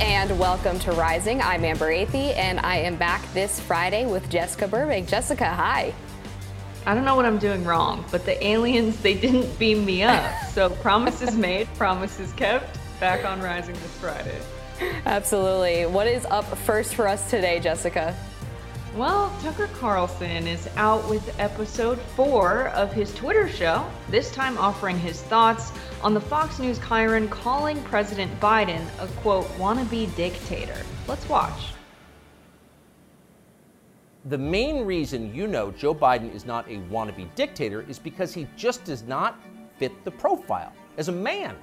and welcome to Rising. I'm Amber Athey, and I am back this Friday with Jessica Burbank. Jessica, hi. I don't know what I'm doing wrong, but the aliens, they didn't beam me up. So promises made, promises kept. Back on Rising this Friday. Absolutely. What is up first for us today, Jessica? Well, Tucker Carlson is out with episode four of his Twitter show, this time offering his thoughts on the Fox News Chyron calling President Biden a quote, wannabe dictator. Let's watch. The main reason you know Joe Biden is not a wannabe dictator is because he just does not fit the profile as a man.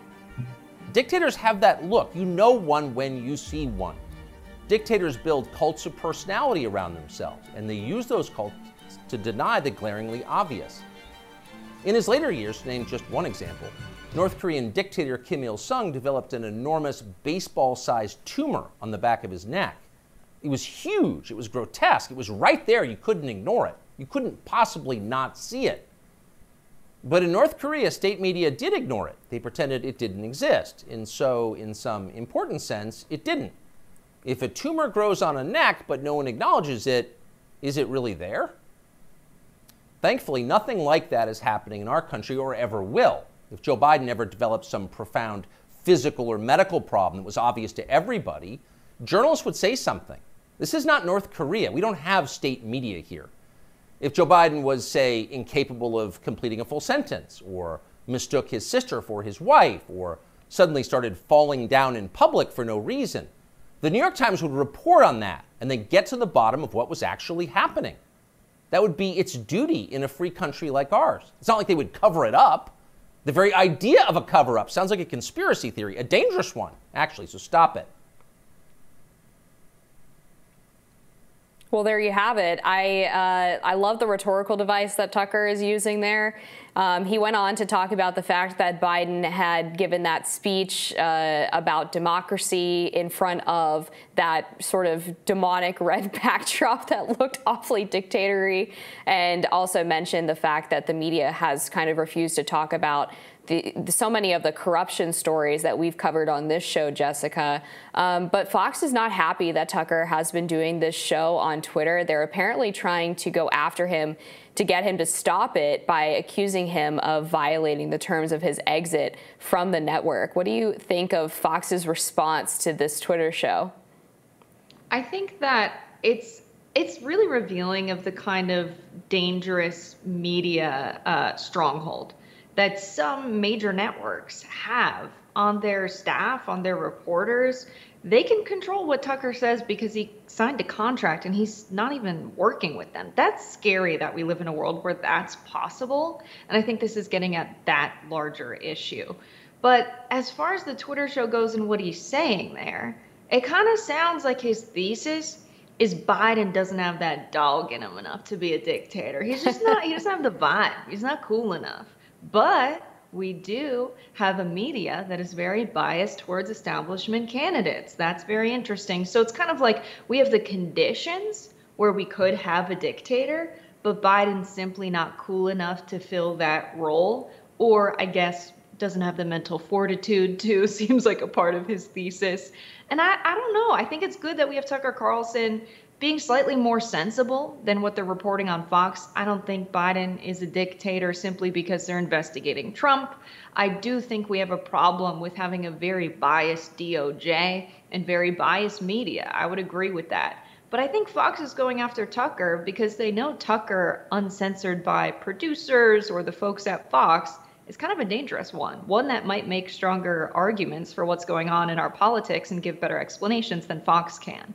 Dictators have that look. You know one when you see one. Dictators build cults of personality around themselves, and they use those cults to deny the glaringly obvious. In his later years, to name just one example, North Korean dictator Kim Il sung developed an enormous baseball sized tumor on the back of his neck. It was huge, it was grotesque, it was right there, you couldn't ignore it. You couldn't possibly not see it. But in North Korea, state media did ignore it. They pretended it didn't exist. And so, in some important sense, it didn't. If a tumor grows on a neck but no one acknowledges it, is it really there? Thankfully, nothing like that is happening in our country or ever will. If Joe Biden ever developed some profound physical or medical problem that was obvious to everybody, journalists would say something. This is not North Korea. We don't have state media here. If Joe Biden was, say, incapable of completing a full sentence, or mistook his sister for his wife, or suddenly started falling down in public for no reason, the New York Times would report on that and then get to the bottom of what was actually happening. That would be its duty in a free country like ours. It's not like they would cover it up. The very idea of a cover up sounds like a conspiracy theory, a dangerous one, actually, so stop it. Well, there you have it. I uh, I love the rhetorical device that Tucker is using there. Um, he went on to talk about the fact that Biden had given that speech uh, about democracy in front of that sort of demonic red backdrop that looked awfully dictatorial, and also mentioned the fact that the media has kind of refused to talk about the, so many of the corruption stories that we've covered on this show, Jessica. Um, but Fox is not happy that Tucker has been doing this show on Twitter. They're apparently trying to go after him to get him to stop it by accusing him of violating the terms of his exit from the network. What do you think of Fox's response to this Twitter show? I think that it's it's really revealing of the kind of dangerous media uh, stronghold that some major networks have on their staff, on their reporters. They can control what Tucker says because he signed a contract and he's not even working with them. That's scary that we live in a world where that's possible. And I think this is getting at that larger issue. But as far as the Twitter show goes and what he's saying there, it kind of sounds like his thesis is Biden doesn't have that dog in him enough to be a dictator. He's just not, he doesn't have the vibe. He's not cool enough. But we do have a media that is very biased towards establishment candidates. That's very interesting. So it's kind of like we have the conditions where we could have a dictator, but Biden's simply not cool enough to fill that role, or I guess doesn't have the mental fortitude to, seems like a part of his thesis. And I, I don't know. I think it's good that we have Tucker Carlson being slightly more sensible than what they're reporting on Fox. I don't think Biden is a dictator simply because they're investigating Trump. I do think we have a problem with having a very biased DOJ and very biased media. I would agree with that. But I think Fox is going after Tucker because they know Tucker, uncensored by producers or the folks at Fox, is kind of a dangerous one. One that might make stronger arguments for what's going on in our politics and give better explanations than Fox can.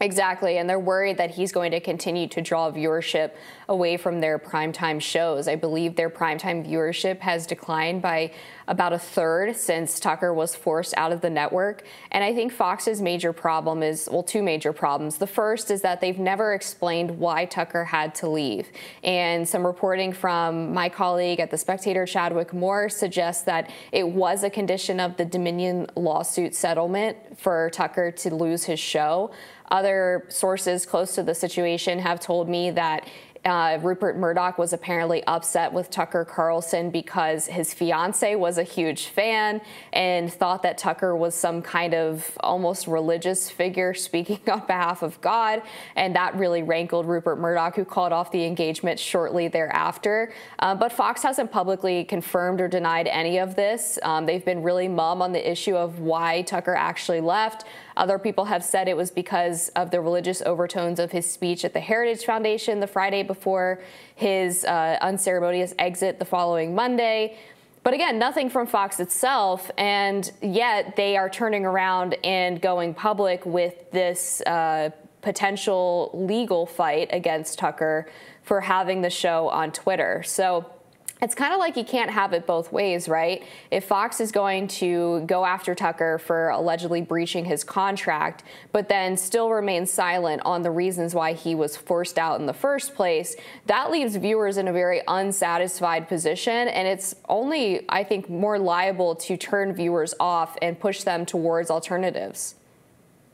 Exactly, and they're worried that he's going to continue to draw viewership away from their primetime shows. I believe their primetime viewership has declined by about a third since Tucker was forced out of the network. And I think Fox's major problem is well, two major problems. The first is that they've never explained why Tucker had to leave. And some reporting from my colleague at The Spectator, Chadwick Moore, suggests that it was a condition of the Dominion lawsuit settlement for Tucker to lose his show. Other sources close to the situation have told me that Uh, Rupert Murdoch was apparently upset with Tucker Carlson because his fiance was a huge fan and thought that Tucker was some kind of almost religious figure speaking on behalf of God. And that really rankled Rupert Murdoch, who called off the engagement shortly thereafter. Uh, but Fox hasn't publicly confirmed or denied any of this. Um, they've been really mum on the issue of why Tucker actually left. Other people have said it was because of the religious overtones of his speech at the Heritage Foundation the Friday before his uh, unceremonious exit the following Monday. But again, nothing from Fox itself, and yet they are turning around and going public with this uh, potential legal fight against Tucker for having the show on Twitter. So it's kind of like you can't have it both ways, right? If Fox is going to go after Tucker for allegedly breaching his contract, but then still remain silent on the reasons why he was forced out in the first place, that leaves viewers in a very unsatisfied position. And it's only, I think, more liable to turn viewers off and push them towards alternatives.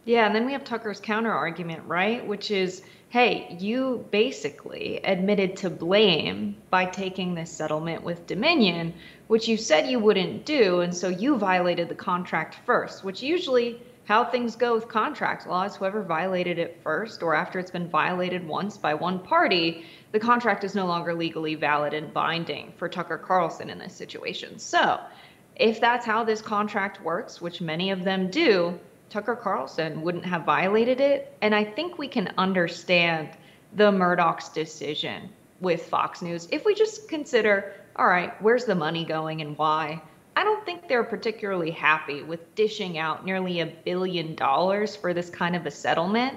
Yeah, and then we have Tucker's counter argument, right? Which is hey, you basically admitted to blame by taking this settlement with Dominion, which you said you wouldn't do. And so you violated the contract first, which usually how things go with contract laws. Whoever violated it first or after it's been violated once by one party, the contract is no longer legally valid and binding for Tucker Carlson in this situation. So if that's how this contract works, which many of them do, Tucker Carlson wouldn't have violated it. And I think we can understand the Murdoch's decision with Fox News if we just consider all right, where's the money going and why? I don't think they're particularly happy with dishing out nearly a billion dollars for this kind of a settlement.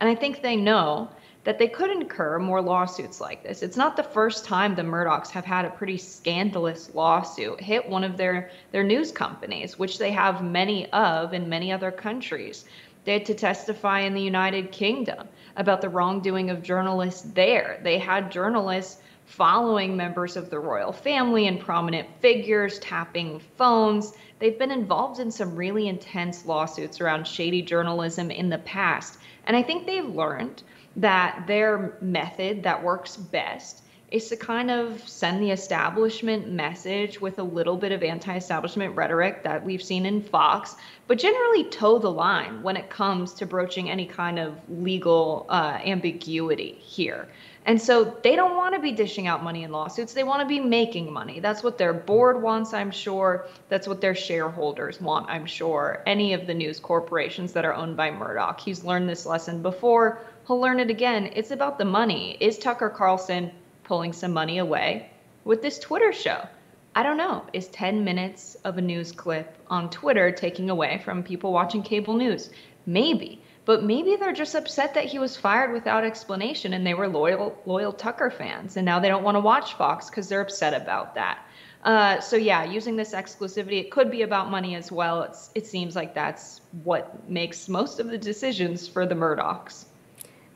And I think they know that they could incur more lawsuits like this. It's not the first time the Murdochs have had a pretty scandalous lawsuit hit one of their, their news companies, which they have many of in many other countries. They had to testify in the United Kingdom about the wrongdoing of journalists there. They had journalists following members of the royal family and prominent figures, tapping phones. They've been involved in some really intense lawsuits around shady journalism in the past. And I think they've learned that their method that works best is to kind of send the establishment message with a little bit of anti establishment rhetoric that we've seen in Fox, but generally toe the line when it comes to broaching any kind of legal uh, ambiguity here. And so they don't want to be dishing out money in lawsuits. They want to be making money. That's what their board wants, I'm sure. That's what their shareholders want, I'm sure. Any of the news corporations that are owned by Murdoch. He's learned this lesson before he'll learn it again. It's about the money. Is Tucker Carlson pulling some money away with this Twitter show? I don't know. Is 10 minutes of a news clip on Twitter taking away from people watching cable news? Maybe. But maybe they're just upset that he was fired without explanation and they were loyal loyal Tucker fans and now they don't want to watch Fox because they're upset about that. Uh, so yeah, using this exclusivity, it could be about money as well. It's, it seems like that's what makes most of the decisions for the Murdochs.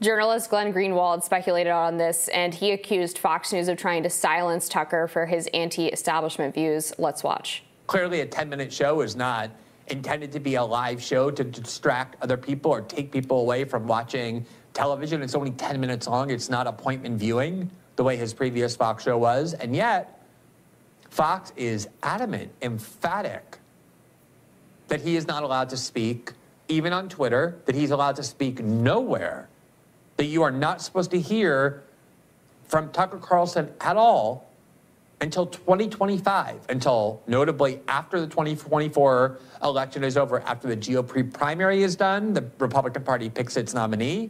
Journalist Glenn Greenwald speculated on this, and he accused Fox News of trying to silence Tucker for his anti establishment views. Let's watch. Clearly, a 10 minute show is not intended to be a live show to distract other people or take people away from watching television. It's only 10 minutes long, it's not appointment viewing the way his previous Fox show was. And yet, Fox is adamant, emphatic that he is not allowed to speak, even on Twitter, that he's allowed to speak nowhere that you are not supposed to hear from Tucker Carlson at all until 2025, until notably after the 2024 election is over, after the GOP primary is done, the Republican Party picks its nominee,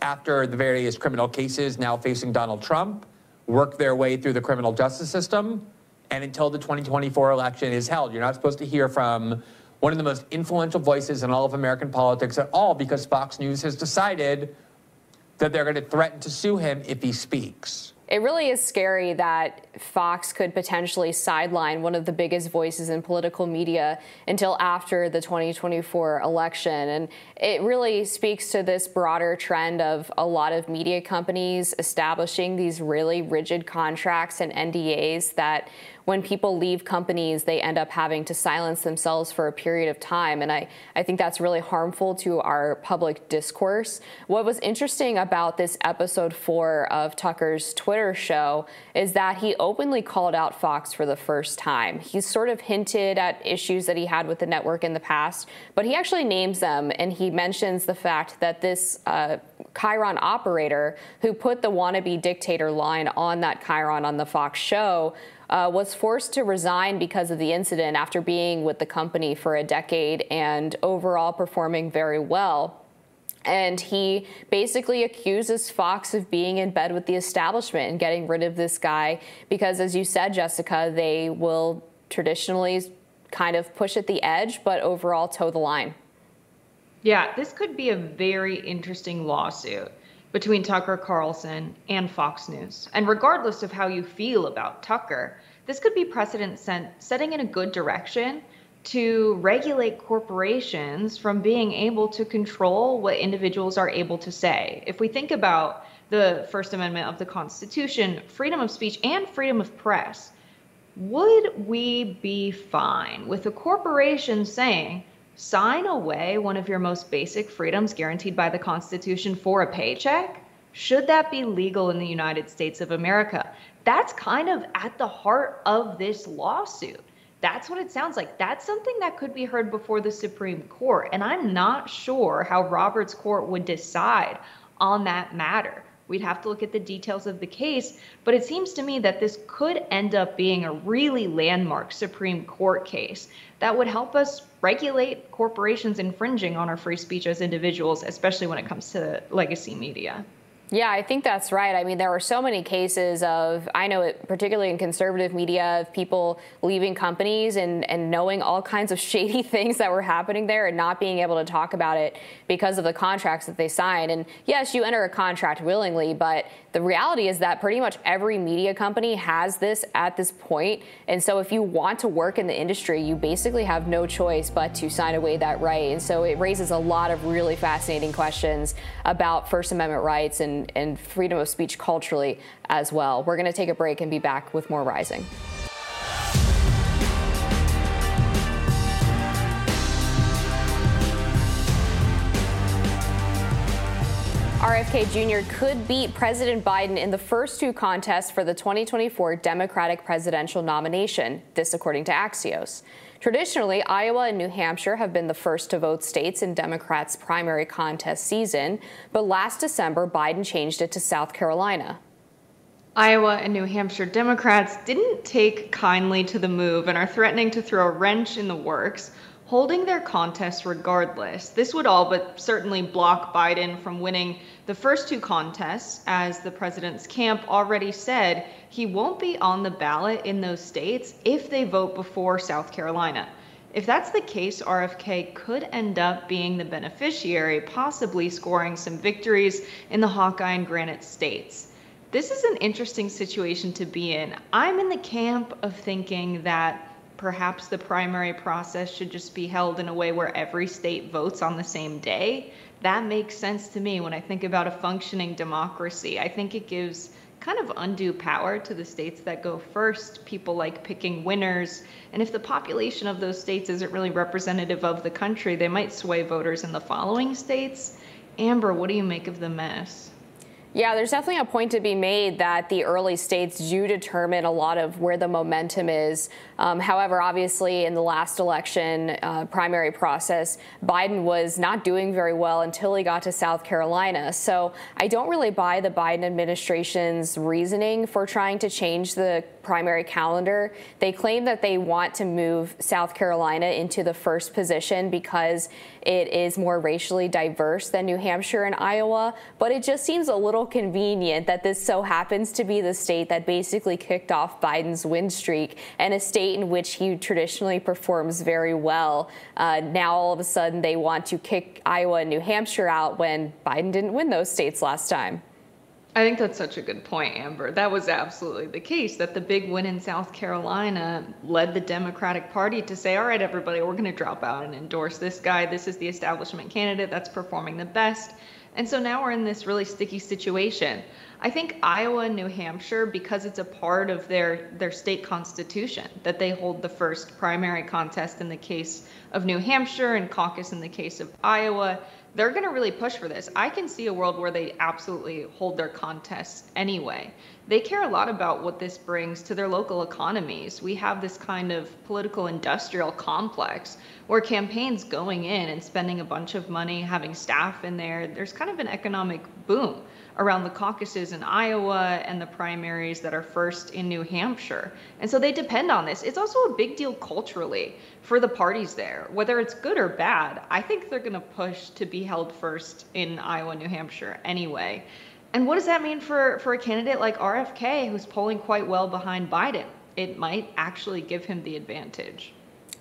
after the various criminal cases now facing Donald Trump work their way through the criminal justice system, and until the 2024 election is held. You're not supposed to hear from one of the most influential voices in all of American politics at all because Fox News has decided that they're going to threaten to sue him if he speaks. It really is scary that Fox could potentially sideline one of the biggest voices in political media until after the 2024 election. And it really speaks to this broader trend of a lot of media companies establishing these really rigid contracts and NDAs that when people leave companies, they end up having to silence themselves for a period of time. And I, I think that's really harmful to our public discourse. What was interesting about this episode four of Tucker's Twitter show is that he openly called out Fox for the first time. He sort of hinted at issues that he had with the network in the past, but he actually names them and he mentions the fact that this uh, Chyron operator who put the wannabe dictator line on that Chyron on the Fox show uh, was forced to resign because of the incident after being with the company for a decade and overall performing very well. And he basically accuses Fox of being in bed with the establishment and getting rid of this guy because, as you said, Jessica, they will traditionally kind of push at the edge, but overall toe the line. Yeah, this could be a very interesting lawsuit between Tucker Carlson and Fox News. And regardless of how you feel about Tucker, this could be precedent set, setting in a good direction to regulate corporations from being able to control what individuals are able to say. If we think about the First Amendment of the Constitution, freedom of speech and freedom of press, would we be fine with a corporation saying, sign away one of your most basic freedoms guaranteed by the Constitution for a paycheck? Should that be legal in the United States of America? That's kind of at the heart of this lawsuit. That's what it sounds like. That's something that could be heard before the Supreme Court. And I'm not sure how Roberts Court would decide on that matter. We'd have to look at the details of the case, but it seems to me that this could end up being a really landmark Supreme Court case that would help us regulate corporations infringing on our free speech as individuals, especially when it comes to legacy media. Yeah, I think that's right. I mean, there were so many cases of, I know it particularly in conservative media, of people leaving companies and, and knowing all kinds of shady things that were happening there and not being able to talk about it because of the contracts that they signed. And yes, you enter a contract willingly, but the reality is that pretty much every media company has this at this point. And so if you want to work in the industry, you basically have no choice but to sign away that right. And so it raises a lot of really fascinating questions about First Amendment rights and, and freedom of speech culturally as well. We're going to take a break and be back with more Rising. RFK Jr. could beat President Biden in the first two contests for the 2024 Democratic presidential nomination, this according to Axios. Traditionally, Iowa and New Hampshire have been the first to vote states in Democrats' primary contest season, but last December, Biden changed it to South Carolina. Iowa and New Hampshire Democrats didn't take kindly to the move and are threatening to throw a wrench in the works holding their contests regardless. This would all but certainly block Biden from winning the first two contests, as the president's camp already said he won't be on the ballot in those states if they vote before South Carolina. If that's the case, RFK could end up being the beneficiary, possibly scoring some victories in the Hawkeye and Granite states. This is an interesting situation to be in. I'm in the camp of thinking that perhaps the primary process should just be held in a way where every state votes on the same day. That makes sense to me when I think about a functioning democracy. I think it gives kind of undue power to the states that go first. People like picking winners. And if the population of those states isn't really representative of the country, they might sway voters in the following states. Amber, what do you make of the mess? Yeah, there's definitely a point to be made that the early states do determine a lot of where the momentum is. Um, however, obviously, in the last election uh, primary process, Biden was not doing very well until he got to South Carolina. So I don't really buy the Biden administration's reasoning for trying to change the primary calendar. They claim that they want to move South Carolina into the first position because it is more racially diverse than New Hampshire and Iowa, but it just seems a little convenient that this so happens to be the state that basically kicked off Biden's win streak and a state in which he traditionally performs very well. Uh, now all of a sudden they want to kick Iowa and New Hampshire out when Biden didn't win those states last time. I think that's such a good point, Amber. That was absolutely the case that the big win in South Carolina led the Democratic Party to say, all right, everybody, we're going to drop out and endorse this guy. This is the establishment candidate that's performing the best. And so now we're in this really sticky situation. I think Iowa and New Hampshire, because it's a part of their, their state constitution, that they hold the first primary contest in the case of New Hampshire and caucus in the case of Iowa, they're going to really push for this. I can see a world where they absolutely hold their contests anyway. They care a lot about what this brings to their local economies. We have this kind of political industrial complex where campaigns going in and spending a bunch of money, having staff in there, there's kind of an economic boom around the caucuses in Iowa and the primaries that are first in New Hampshire. And so they depend on this. It's also a big deal culturally for the parties there, whether it's good or bad. I think they're going to push to be held first in Iowa, New Hampshire anyway. And what does that mean for, for a candidate like RFK, who's polling quite well behind Biden? It might actually give him the advantage.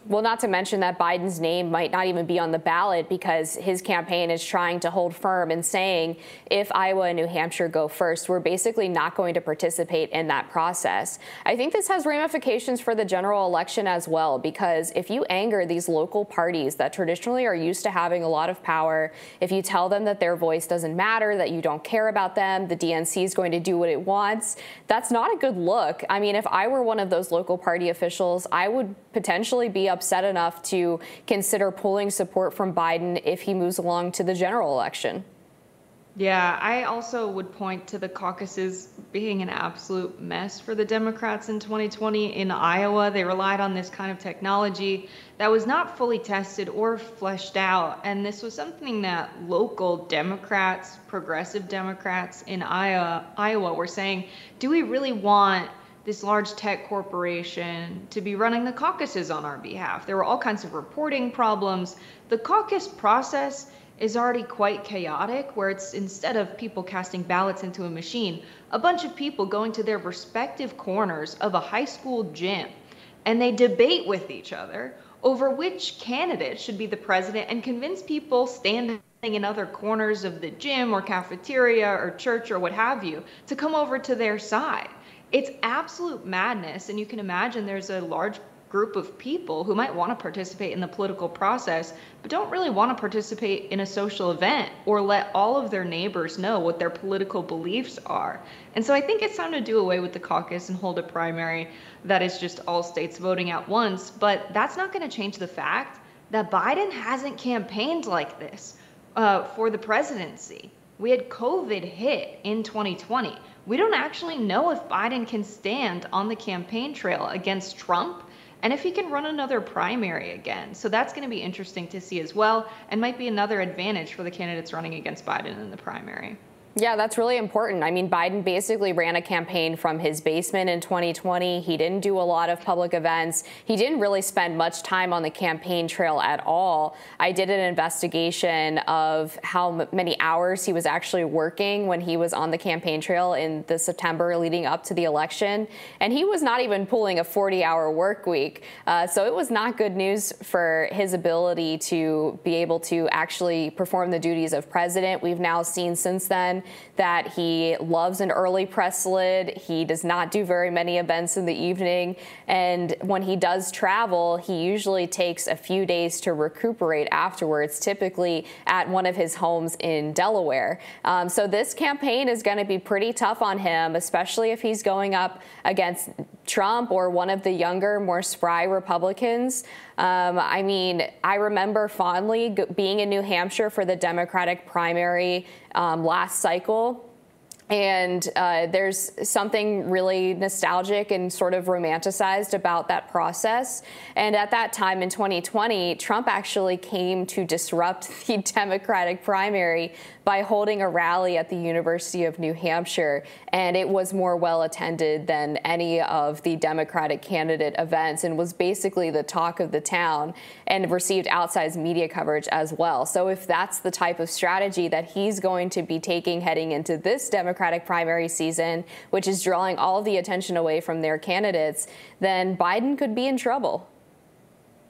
Well, not to mention that Biden's name might not even be on the ballot because his campaign is trying to hold firm and saying if Iowa and New Hampshire go first, we're basically not going to participate in that process. I think this has ramifications for the general election as well because if you anger these local parties that traditionally are used to having a lot of power, if you tell them that their voice doesn't matter, that you don't care about them, the DNC is going to do what it wants, that's not a good look. I mean, if I were one of those local party officials, I would potentially be upset enough to consider pulling support from Biden if he moves along to the general election. Yeah, I also would point to the caucuses being an absolute mess for the Democrats in 2020 in Iowa. They relied on this kind of technology that was not fully tested or fleshed out. And this was something that local Democrats, progressive Democrats in Iowa, Iowa were saying, do we really want this large tech corporation to be running the caucuses on our behalf. There were all kinds of reporting problems. The caucus process is already quite chaotic, where it's instead of people casting ballots into a machine, a bunch of people going to their respective corners of a high school gym and they debate with each other over which candidate should be the president and convince people standing in other corners of the gym or cafeteria or church or what have you to come over to their side it's absolute madness. And you can imagine there's a large group of people who might want to participate in the political process, but don't really want to participate in a social event or let all of their neighbors know what their political beliefs are. And so I think it's time to do away with the caucus and hold a primary that is just all states voting at once. But that's not going to change the fact that Biden hasn't campaigned like this uh, for the presidency. We had COVID hit in 2020 we don't actually know if Biden can stand on the campaign trail against Trump and if he can run another primary again. So that's going to be interesting to see as well and might be another advantage for the candidates running against Biden in the primary. Yeah, that's really important. I mean, Biden basically ran a campaign from his basement in 2020. He didn't do a lot of public events. He didn't really spend much time on the campaign trail at all. I did an investigation of how many hours he was actually working when he was on the campaign trail in the September leading up to the election. And he was not even pulling a 40 hour work week. Uh, so it was not good news for his ability to be able to actually perform the duties of president. We've now seen since then that he loves an early press lid. He does not do very many events in the evening. And when he does travel, he usually takes a few days to recuperate afterwards, typically at one of his homes in Delaware. Um, so this campaign is going to be pretty tough on him, especially if he's going up against Trump or one of the younger, more spry Republicans. Um, I mean, I remember fondly being in New Hampshire for the Democratic primary um, last cycle. And uh, there's something really nostalgic and sort of romanticized about that process. And at that time in 2020, Trump actually came to disrupt the Democratic primary by holding a rally at the University of New Hampshire, and it was more well attended than any of the Democratic candidate events and was basically the talk of the town and received outsized media coverage as well. So if that's the type of strategy that he's going to be taking heading into this Democratic primary season, which is drawing all the attention away from their candidates, then Biden could be in trouble.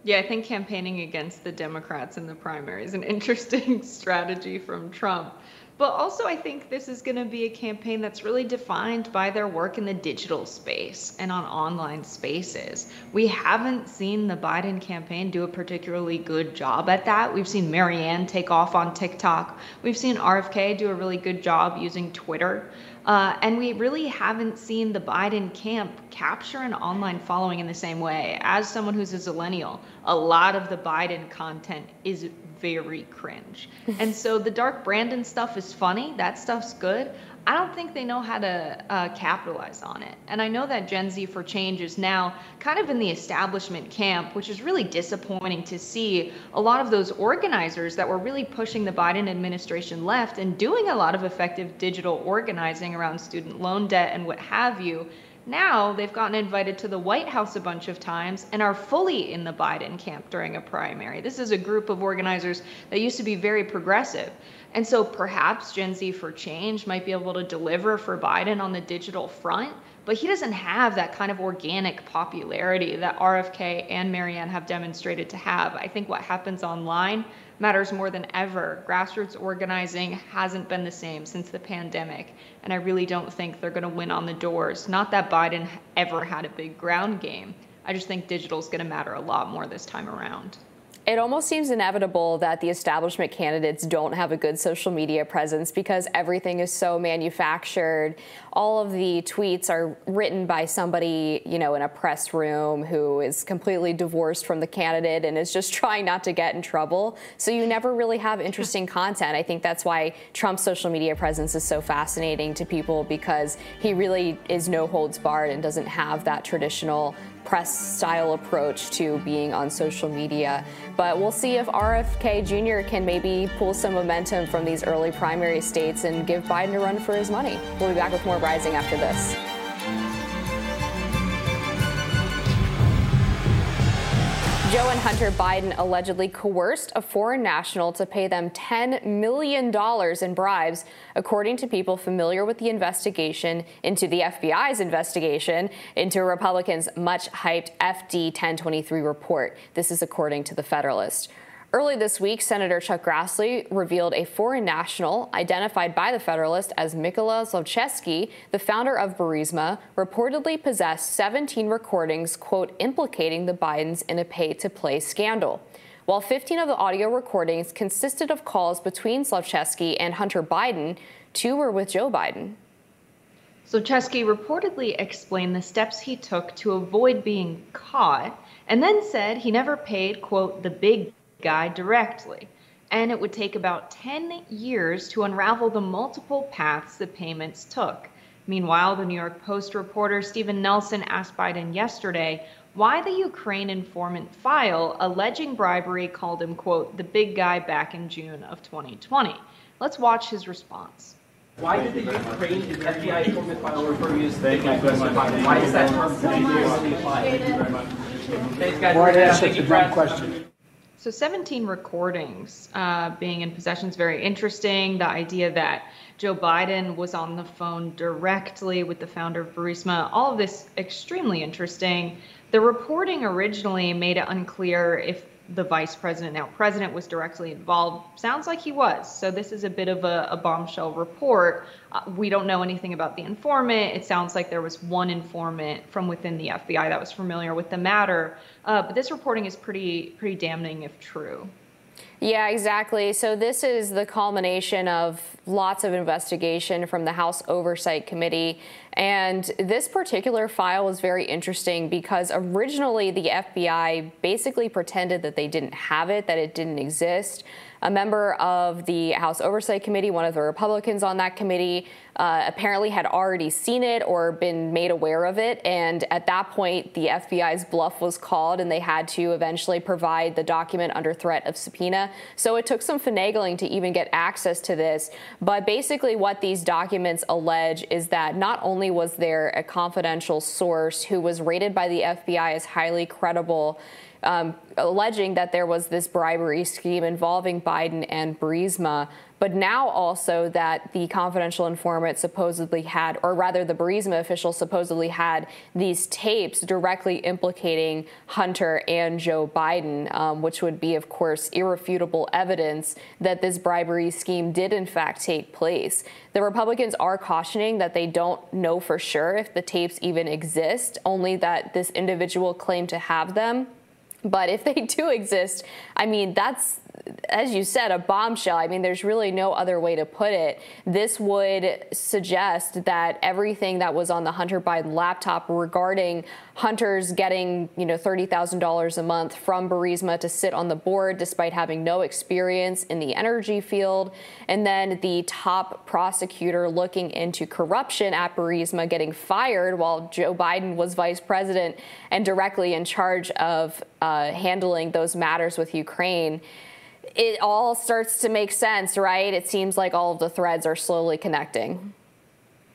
Yeah, I think campaigning against the Democrats in the primary is an interesting strategy from Trump. But also, I think this is going to be a campaign that's really defined by their work in the digital space and on online spaces. We haven't seen the Biden campaign do a particularly good job at that. We've seen Marianne take off on TikTok. We've seen RFK do a really good job using Twitter. Uh, and we really haven't seen the Biden camp capture an online following in the same way. As someone who's a zillennial, a lot of the Biden content is very cringe. and so the Dark Brandon stuff is funny. That stuff's good. I don't think they know how to uh, capitalize on it. And I know that Gen Z for Change is now kind of in the establishment camp, which is really disappointing to see a lot of those organizers that were really pushing the Biden administration left and doing a lot of effective digital organizing around student loan debt and what have you now they've gotten invited to the White House a bunch of times and are fully in the Biden camp during a primary. This is a group of organizers that used to be very progressive. And so perhaps Gen Z for Change might be able to deliver for Biden on the digital front, but he doesn't have that kind of organic popularity that RFK and Marianne have demonstrated to have. I think what happens online matters more than ever. Grassroots organizing hasn't been the same since the pandemic, and I really don't think they're going to win on the doors. Not that Biden ever had a big ground game. I just think digital is going to matter a lot more this time around it almost seems inevitable that the establishment candidates don't have a good social media presence because everything is so manufactured. All of the tweets are written by somebody, you know, in a press room who is completely divorced from the candidate and is just trying not to get in trouble. So you never really have interesting content. I think that's why Trump's social media presence is so fascinating to people because he really is no holds barred and doesn't have that traditional press style approach to being on social media. But we'll see if RFK Jr. can maybe pull some momentum from these early primary states and give Biden a run for his money. We'll be back with more Rising after this. Joe and Hunter Biden allegedly coerced a foreign national to pay them $10 million in bribes, according to people familiar with the investigation into the FBI's investigation into Republicans' much hyped FD 1023 report. This is according to the Federalist. Early this week, Senator Chuck Grassley revealed a foreign national identified by the Federalist as Mikola Zlochevsky, the founder of Burisma, reportedly possessed 17 recordings, quote, implicating the Bidens in a pay-to-play scandal. While 15 of the audio recordings consisted of calls between Zlochevsky and Hunter Biden, two were with Joe Biden. Zlochevsky reportedly explained the steps he took to avoid being caught and then said he never paid, quote, the big guy directly, and it would take about 10 years to unravel the multiple paths the payments took. Meanwhile, the New York Post reporter Steven Nelson asked Biden yesterday why the Ukraine informant file alleging bribery called him, quote, the big guy back in June of 2020. Let's watch his response. Why did the Ukraine FBI informant file refer to you as the big guy? Why is that term particularly applied? Thank you very much. Thanks, guys. More that's a dumb question. So 17 recordings uh, being in possession is very interesting. The idea that Joe Biden was on the phone directly with the founder of Burisma, all of this extremely interesting. The reporting originally made it unclear if the vice president, now president, was directly involved. Sounds like he was. So this is a bit of a, a bombshell report. Uh, we don't know anything about the informant. It sounds like there was one informant from within the FBI that was familiar with the matter. Uh, but this reporting is pretty pretty damning if true. Yeah, exactly. So this is the culmination of lots of investigation from the House Oversight Committee. And this particular file was very interesting because originally the FBI basically pretended that they didn't have it, that it didn't exist. A member of the House Oversight Committee, one of the Republicans on that committee, uh, apparently had already seen it or been made aware of it. And at that point, the FBI's bluff was called and they had to eventually provide the document under threat of subpoena. So it took some finagling to even get access to this. But basically, what these documents allege is that not only was there a confidential source who was rated by the FBI as highly credible um, alleging that there was this bribery scheme involving Biden and Burisma. but now also that the confidential informant supposedly had, or rather the Burisma official supposedly had these tapes directly implicating Hunter and Joe Biden, um, which would be, of course, irrefutable evidence that this bribery scheme did in fact take place. The Republicans are cautioning that they don't know for sure if the tapes even exist, only that this individual claimed to have them. But if they do exist, I mean, that's as you said, a bombshell. I mean, there's really no other way to put it. This would suggest that everything that was on the Hunter Biden laptop regarding Hunter's getting, you know, $30,000 a month from Burisma to sit on the board despite having no experience in the energy field, and then the top prosecutor looking into corruption at Burisma getting fired while Joe Biden was vice president and directly in charge of uh, handling those matters with Ukraine it all starts to make sense, right? It seems like all of the threads are slowly connecting.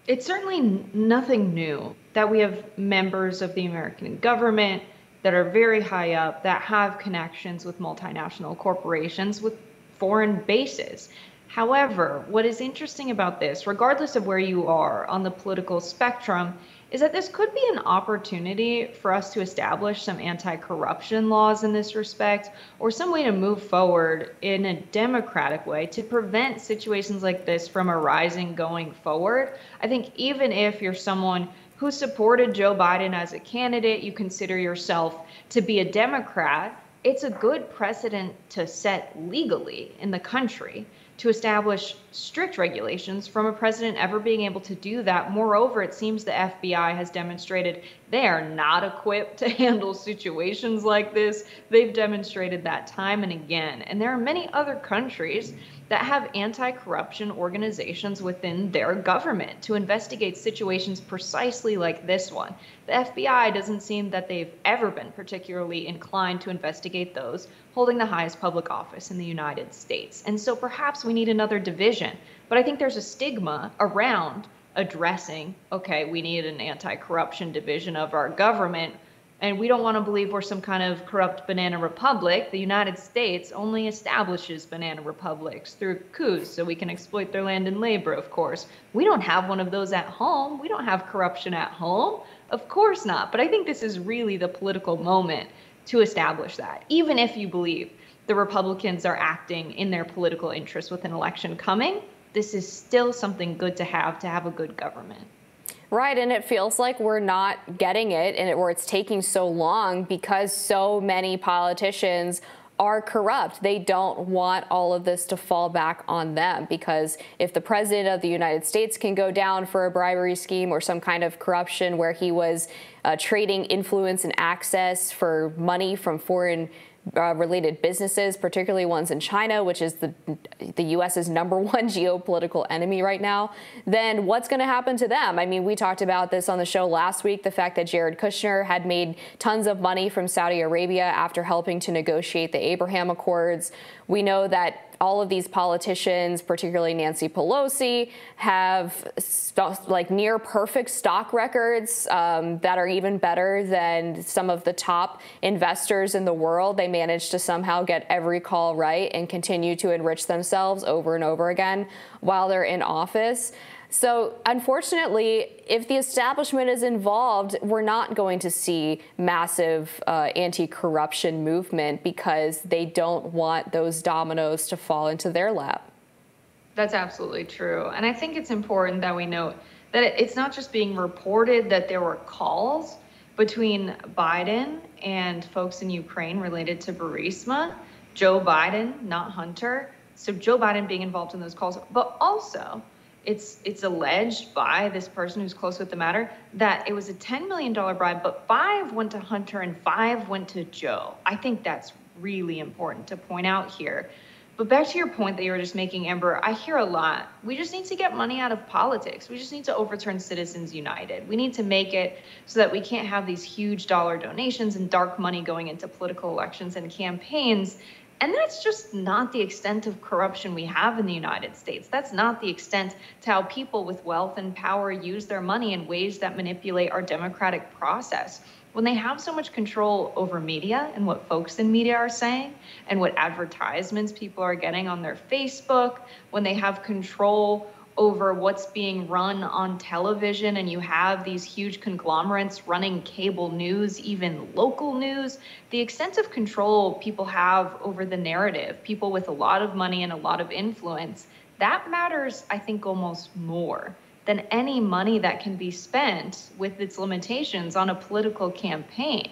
It's certainly nothing new that we have members of the American government that are very high up that have connections with multinational corporations with foreign bases. However, what is interesting about this, regardless of where you are on the political spectrum, is that this could be an opportunity for us to establish some anti corruption laws in this respect, or some way to move forward in a democratic way to prevent situations like this from arising going forward. I think even if you're someone who supported Joe Biden as a candidate, you consider yourself to be a Democrat, it's a good precedent to set legally in the country to establish strict regulations from a president ever being able to do that. Moreover, it seems the FBI has demonstrated they are not equipped to handle situations like this. They've demonstrated that time and again. And there are many other countries that have anti corruption organizations within their government to investigate situations precisely like this one. The FBI doesn't seem that they've ever been particularly inclined to investigate those holding the highest public office in the United States. And so perhaps we need another division. But I think there's a stigma around addressing okay, we need an anti corruption division of our government and we don't want to believe we're some kind of corrupt banana republic. The United States only establishes banana republics through coups so we can exploit their land and labor, of course. We don't have one of those at home. We don't have corruption at home. Of course not. But I think this is really the political moment to establish that, even if you believe the Republicans are acting in their political interest with an election coming. This is still something good to have to have a good government. Right, and it feels like we're not getting it, and it, or it's taking so long because so many politicians are corrupt. They don't want all of this to fall back on them because if the president of the United States can go down for a bribery scheme or some kind of corruption where he was uh, trading influence and access for money from foreign uh, related businesses, particularly ones in China, which is the the U.S.'s number one geopolitical enemy right now, then what's going to happen to them? I mean, we talked about this on the show last week. The fact that Jared Kushner had made tons of money from Saudi Arabia after helping to negotiate the Abraham Accords. We know that all of these politicians, particularly Nancy Pelosi, have st- like near perfect stock records um, that are even better than some of the top investors in the world. They manage to somehow get every call right and continue to enrich themselves over and over again while they're in office. So, unfortunately, if the establishment is involved, we're not going to see massive uh, anti corruption movement because they don't want those dominoes to fall into their lap. That's absolutely true. And I think it's important that we note that it's not just being reported that there were calls between Biden and folks in Ukraine related to Burisma, Joe Biden, not Hunter. So Joe Biden being involved in those calls, but also it's it's alleged by this person who's close with the matter that it was a $10 million bribe, but five went to Hunter and five went to Joe. I think that's really important to point out here. But back to your point that you were just making, Amber, I hear a lot. We just need to get money out of politics. We just need to overturn Citizens United. We need to make it so that we can't have these huge dollar donations and dark money going into political elections and campaigns and that's just not the extent of corruption we have in the United States. That's not the extent to how people with wealth and power use their money in ways that manipulate our democratic process. when they have so much control over media and what folks in media are saying and what advertisements people are getting on their Facebook, when they have control over what's being run on television and you have these huge conglomerates running cable news, even local news, the extent of control people have over the narrative, people with a lot of money and a lot of influence, that matters, I think, almost more than any money that can be spent with its limitations on a political campaign.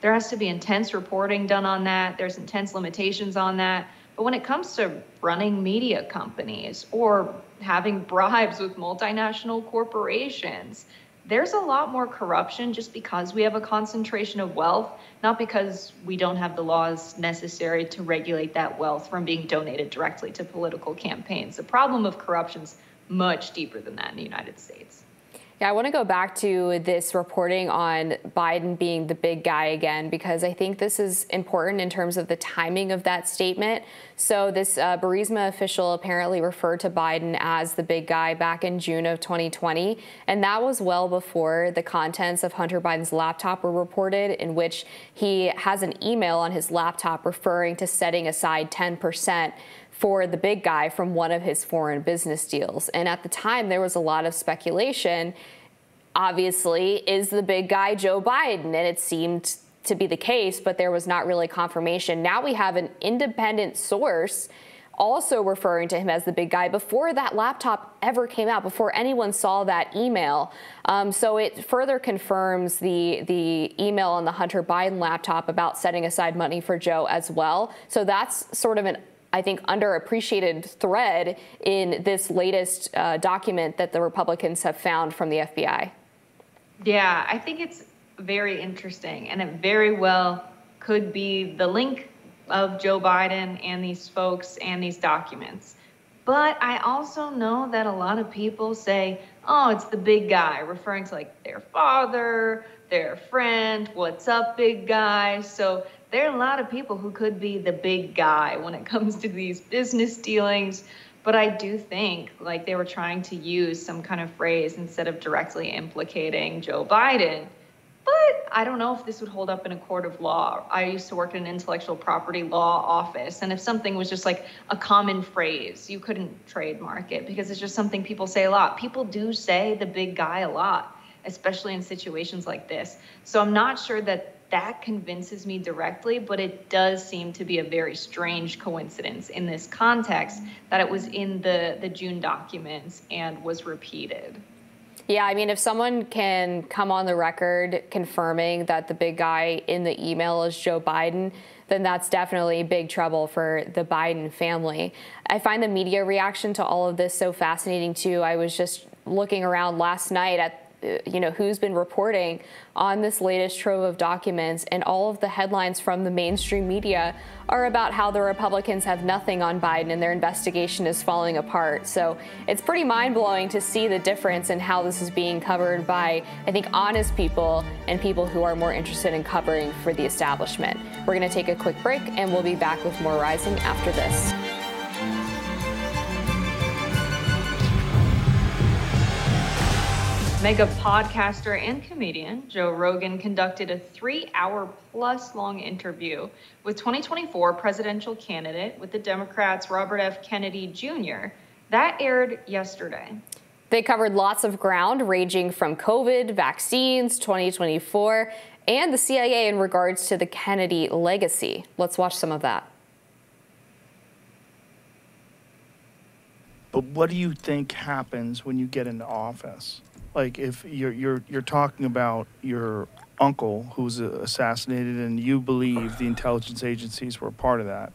There has to be intense reporting done on that. There's intense limitations on that. But when it comes to running media companies or having bribes with multinational corporations, there's a lot more corruption just because we have a concentration of wealth, not because we don't have the laws necessary to regulate that wealth from being donated directly to political campaigns. The problem of corruption's much deeper than that in the United States. Yeah, I want to go back to this reporting on Biden being the big guy again, because I think this is important in terms of the timing of that statement. So, this uh, Burisma official apparently referred to Biden as the big guy back in June of 2020. And that was well before the contents of Hunter Biden's laptop were reported, in which he has an email on his laptop referring to setting aside 10 percent for the big guy from one of his foreign business deals. And at the time, there was a lot of speculation. Obviously, is the big guy Joe Biden? And it seemed to be the case, but there was not really confirmation. Now we have an independent source also referring to him as the big guy before that laptop ever came out, before anyone saw that email. Um, so it further confirms the the email on the Hunter Biden laptop about setting aside money for Joe as well. So that's sort of an I think, underappreciated thread in this latest uh, document that the Republicans have found from the FBI. Yeah, I think it's very interesting, and it very well could be the link of Joe Biden and these folks and these documents. But I also know that a lot of people say, oh, it's the big guy, referring to like their father, their friend, what's up, big guy. So there are a lot of people who could be the big guy when it comes to these business dealings. But I do think like they were trying to use some kind of phrase instead of directly implicating Joe Biden. But I don't know if this would hold up in a court of law. I used to work in an intellectual property law office. And if something was just like a common phrase, you couldn't trademark it because it's just something people say a lot. People do say the big guy a lot, especially in situations like this. So I'm not sure that that convinces me directly, but it does seem to be a very strange coincidence in this context that it was in the, the June documents and was repeated. Yeah, I mean, if someone can come on the record confirming that the big guy in the email is Joe Biden, then that's definitely big trouble for the Biden family. I find the media reaction to all of this so fascinating, too. I was just looking around last night at you know, who's been reporting on this latest trove of documents, and all of the headlines from the mainstream media are about how the Republicans have nothing on Biden and their investigation is falling apart. So it's pretty mind blowing to see the difference in how this is being covered by, I think, honest people and people who are more interested in covering for the establishment. We're going to take a quick break, and we'll be back with more Rising after this. Mega podcaster and comedian Joe Rogan conducted a three hour plus long interview with 2024 presidential candidate with the Democrats Robert F. Kennedy Jr. That aired yesterday. They covered lots of ground, ranging from COVID, vaccines, 2024, and the CIA in regards to the Kennedy legacy. Let's watch some of that. But what do you think happens when you get into office? Like if you're you're you're talking about your uncle who's assassinated and you believe the intelligence agencies were a part of that,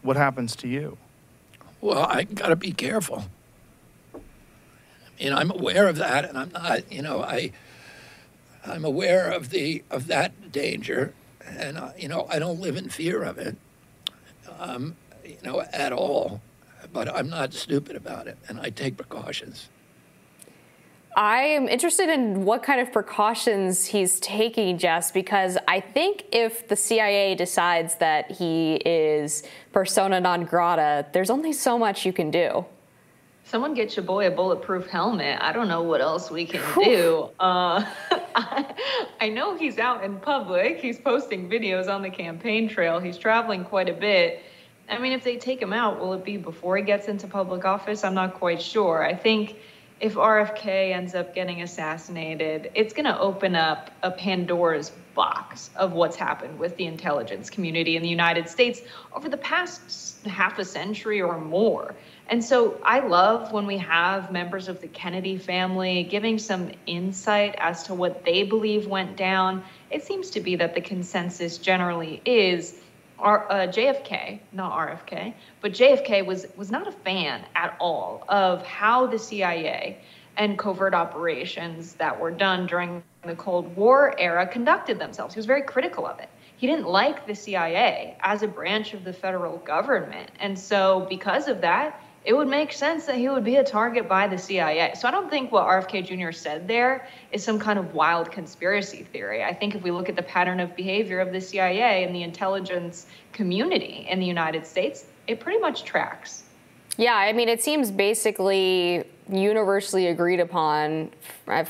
what happens to you? Well, I got to be careful. I mean, I'm aware of that, and I'm not. You know, I I'm aware of the of that danger, and uh, you know, I don't live in fear of it. Um, you know, at all. But I'm not stupid about it, and I take precautions. I am interested in what kind of precautions he's taking, Jess, because I think if the CIA decides that he is persona non grata, there's only so much you can do. Someone get your boy a bulletproof helmet. I don't know what else we can do. Uh, I know he's out in public. He's posting videos on the campaign trail. He's traveling quite a bit. I mean, if they take him out, will it be before he gets into public office? I'm not quite sure. I think if RFK ends up getting assassinated, it's going to open up a Pandora's box of what's happened with the intelligence community in the United States over the past half a century or more. And so I love when we have members of the Kennedy family giving some insight as to what they believe went down. It seems to be that the consensus generally is R, uh, JFK, not RFK, but JFK was was not a fan at all of how the CIA and covert operations that were done during the Cold War era conducted themselves. He was very critical of it. He didn't like the CIA as a branch of the federal government. And so because of that, it would make sense that he would be a target by the CIA. So I don't think what RFK Jr. said there is some kind of wild conspiracy theory. I think if we look at the pattern of behavior of the CIA and the intelligence community in the United States, it pretty much tracks. Yeah, I mean, it seems basically universally agreed upon,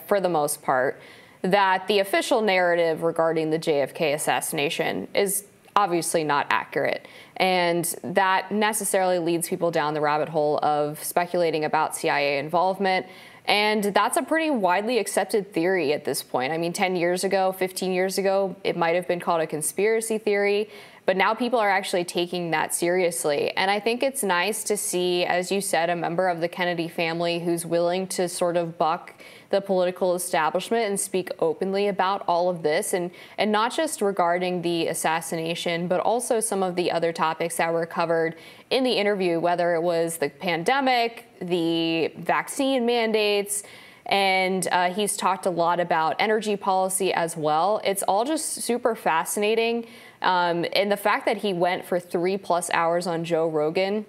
for the most part, that the official narrative regarding the JFK assassination is obviously not accurate. And that necessarily leads people down the rabbit hole of speculating about CIA involvement. And that's a pretty widely accepted theory at this point. I mean, 10 years ago, 15 years ago, it might have been called a conspiracy theory. But now people are actually taking that seriously. And I think it's nice to see, as you said, a member of the Kennedy family who's willing to sort of buck the political establishment and speak openly about all of this and and not just regarding the assassination but also some of the other topics that were covered in the interview whether it was the pandemic the vaccine mandates and uh, he's talked a lot about energy policy as well. It's all just super fascinating. Um, and the fact that he went for three plus hours on Joe Rogan,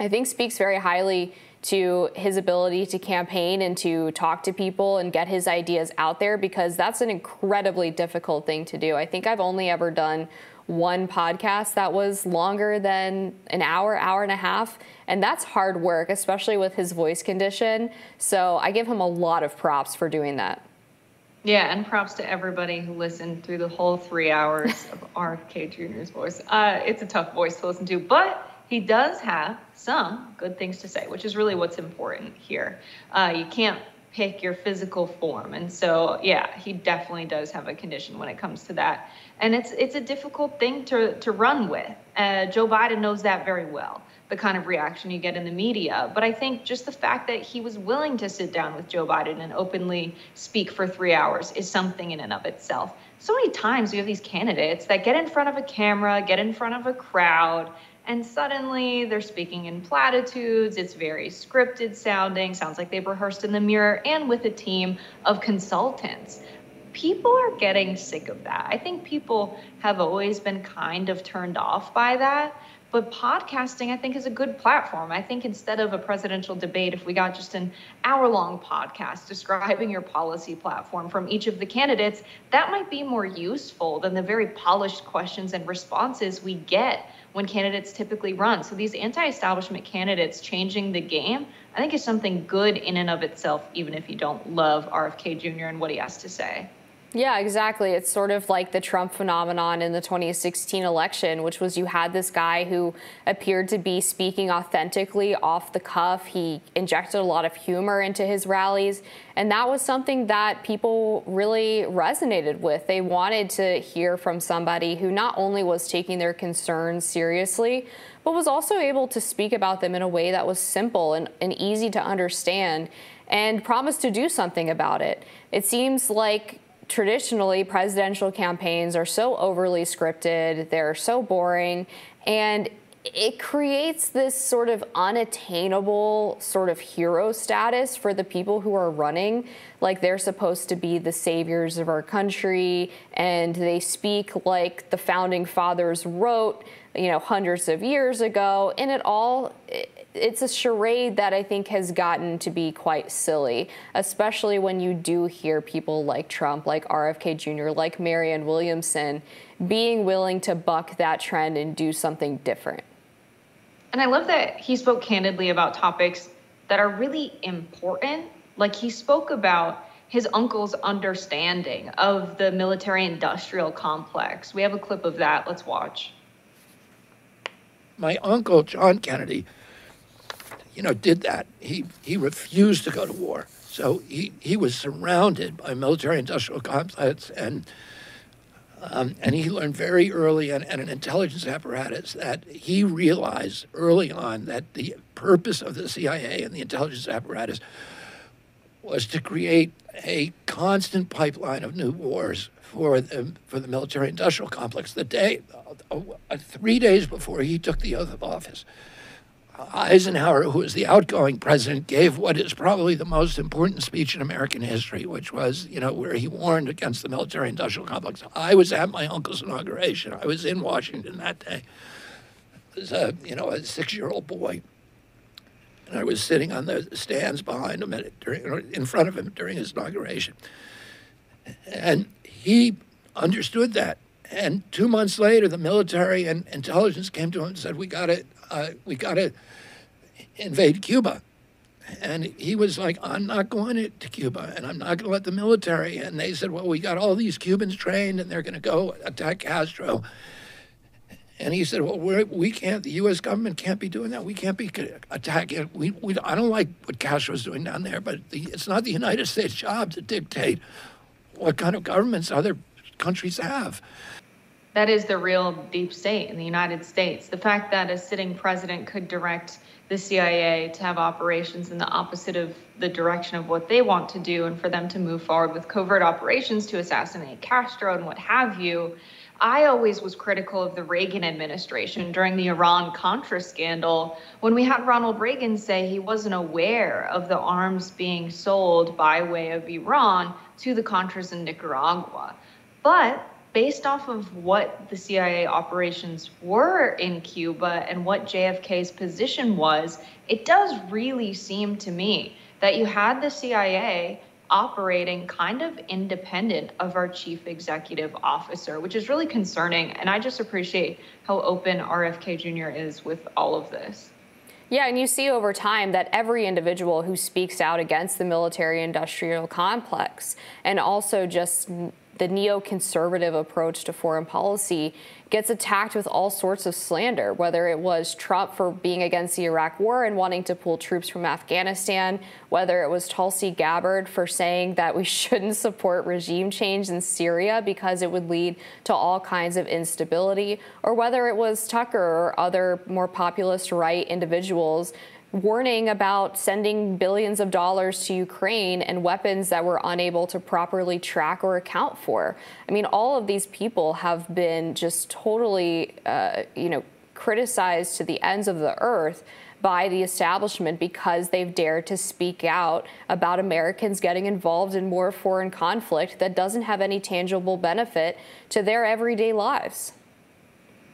I think speaks very highly to his ability to campaign and to talk to people and get his ideas out there because that's an incredibly difficult thing to do. I think I've only ever done one podcast that was longer than an hour, hour and a half. And that's hard work, especially with his voice condition. So I give him a lot of props for doing that. Yeah, and props to everybody who listened through the whole three hours of RFK Jr.'s voice. Uh, it's a tough voice to listen to, but he does have some good things to say, which is really what's important here. Uh, you can't pick your physical form, and so yeah, he definitely does have a condition when it comes to that, and it's it's a difficult thing to to run with. Uh, Joe Biden knows that very well the kind of reaction you get in the media. But I think just the fact that he was willing to sit down with Joe Biden and openly speak for three hours is something in and of itself. So many times we have these candidates that get in front of a camera, get in front of a crowd, and suddenly they're speaking in platitudes. It's very scripted sounding, sounds like they've rehearsed in the mirror and with a team of consultants. People are getting sick of that. I think people have always been kind of turned off by that. But podcasting, I think, is a good platform. I think instead of a presidential debate, if we got just an hour long podcast describing your policy platform from each of the candidates, that might be more useful than the very polished questions and responses we get when candidates typically run. So these anti-establishment candidates changing the game, I think is something good in and of itself, even if you don't love RFK Jr. and what he has to say. Yeah, exactly. It's sort of like the Trump phenomenon in the 2016 election, which was you had this guy who appeared to be speaking authentically off the cuff. He injected a lot of humor into his rallies. And that was something that people really resonated with. They wanted to hear from somebody who not only was taking their concerns seriously, but was also able to speak about them in a way that was simple and, and easy to understand and promised to do something about it. It seems like traditionally presidential campaigns are so overly scripted, they're so boring, and it creates this sort of unattainable sort of hero status for the people who are running. Like they're supposed to be the saviors of our country and they speak like the founding fathers wrote, you know, hundreds of years ago. And it all, it's a charade that I think has gotten to be quite silly, especially when you do hear people like Trump, like RFK Jr., like Marianne Williamson being willing to buck that trend and do something different. And I love that he spoke candidly about topics that are really important. Like he spoke about his uncle's understanding of the military industrial complex. We have a clip of that. Let's watch. My uncle, John Kennedy, you know, did that. He, he refused to go to war. So he, he was surrounded by military industrial complex and um, and he learned very early and, an intelligence apparatus that he realized early on that the purpose of the CIA and the intelligence apparatus was to create a constant pipeline of new wars for the, for the military industrial complex. The day, uh, uh, three days before he took the oath of office, Eisenhower, who was the outgoing president, gave what is probably the most important speech in American history, which was, you know, where he warned against the military industrial complex. I was at my uncle's inauguration. I was in Washington that day. I was a, you know, a six year old boy. And I was sitting on the stands behind him during, in front of him during his inauguration. And he understood that. And two months later, the military and intelligence came to him and said, "We got to, uh, we got to invade Cuba." And he was like, "I'm not going to Cuba, and I'm not going to let the military." And they said, "Well, we got all these Cubans trained, and they're going to go attack Castro." And he said, "Well, we're, we can't. The U.S. government can't be doing that. We can't be attacking. We, we, I don't like what Castro's doing down there, but the, it's not the United States' job to dictate what kind of governments other countries have." That is the real deep state in the United States. The fact that a sitting president could direct the CIA to have operations in the opposite of the direction of what they want to do, and for them to move forward with covert operations to assassinate Castro and what have you I always was critical of the Reagan administration during the Iran Contra scandal when we had Ronald Reagan say he wasn't aware of the arms being sold by way of Iran to the Contras in Nicaragua. But based off of what the CIA operations were in Cuba and what JFK's position was, it does really seem to me that you had the CIA operating kind of independent of our chief executive officer, which is really concerning. And I just appreciate how open RFK Jr. is with all of this. Yeah, and you see over time that every individual who speaks out against the military industrial complex and also just the neoconservative approach to foreign policy gets attacked with all sorts of slander, whether it was Trump for being against the Iraq war and wanting to pull troops from Afghanistan, whether it was Tulsi Gabbard for saying that we shouldn't support regime change in Syria because it would lead to all kinds of instability, or whether it was Tucker or other more populist right individuals warning about sending billions of dollars to Ukraine and weapons that we're unable to properly track or account for. I mean, all of these people have been just totally, uh, you know, criticized to the ends of the earth by the establishment because they've dared to speak out about Americans getting involved in more foreign conflict that doesn't have any tangible benefit to their everyday lives.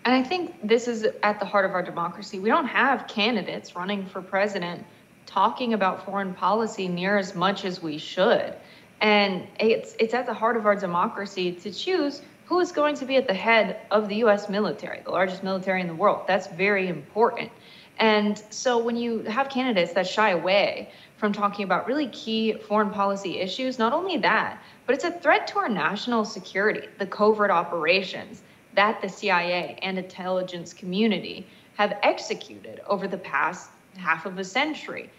And I think this is at the heart of our democracy. We don't have candidates running for president talking about foreign policy near as much as we should. And it's it's at the heart of our democracy to choose who is going to be at the head of the US military, the largest military in the world. That's very important. And so when you have candidates that shy away from talking about really key foreign policy issues, not only that, but it's a threat to our national security, the covert operations that the CIA and intelligence community have executed over the past half of a century.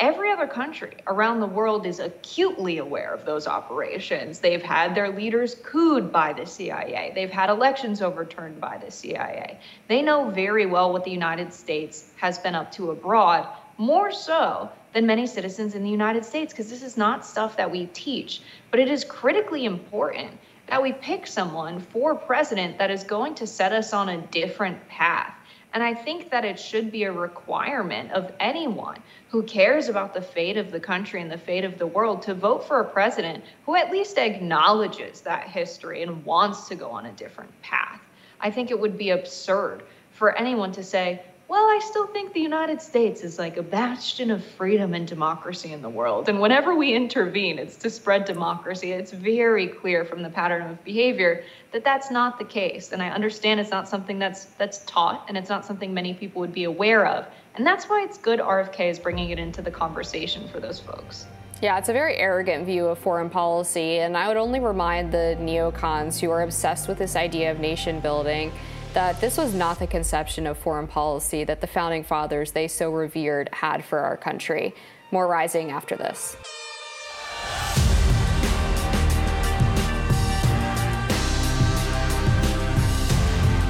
Every other country around the world is acutely aware of those operations. They've had their leaders cooed by the CIA. They've had elections overturned by the CIA. They know very well what the United States has been up to abroad, more so than many citizens in the United States, because this is not stuff that we teach, but it is critically important that we pick someone for president that is going to set us on a different path. And I think that it should be a requirement of anyone who cares about the fate of the country and the fate of the world to vote for a president who at least acknowledges that history and wants to go on a different path. I think it would be absurd for anyone to say, well, I still think the United States is like a bastion of freedom and democracy in the world. And whenever we intervene, it's to spread democracy. It's very clear from the pattern of behavior that that's not the case. And I understand it's not something that's that's taught, and it's not something many people would be aware of. And that's why it's good RFK is bringing it into the conversation for those folks. Yeah, it's a very arrogant view of foreign policy, and I would only remind the neocons who are obsessed with this idea of nation building that this was not the conception of foreign policy that the founding fathers they so revered had for our country. More rising after this.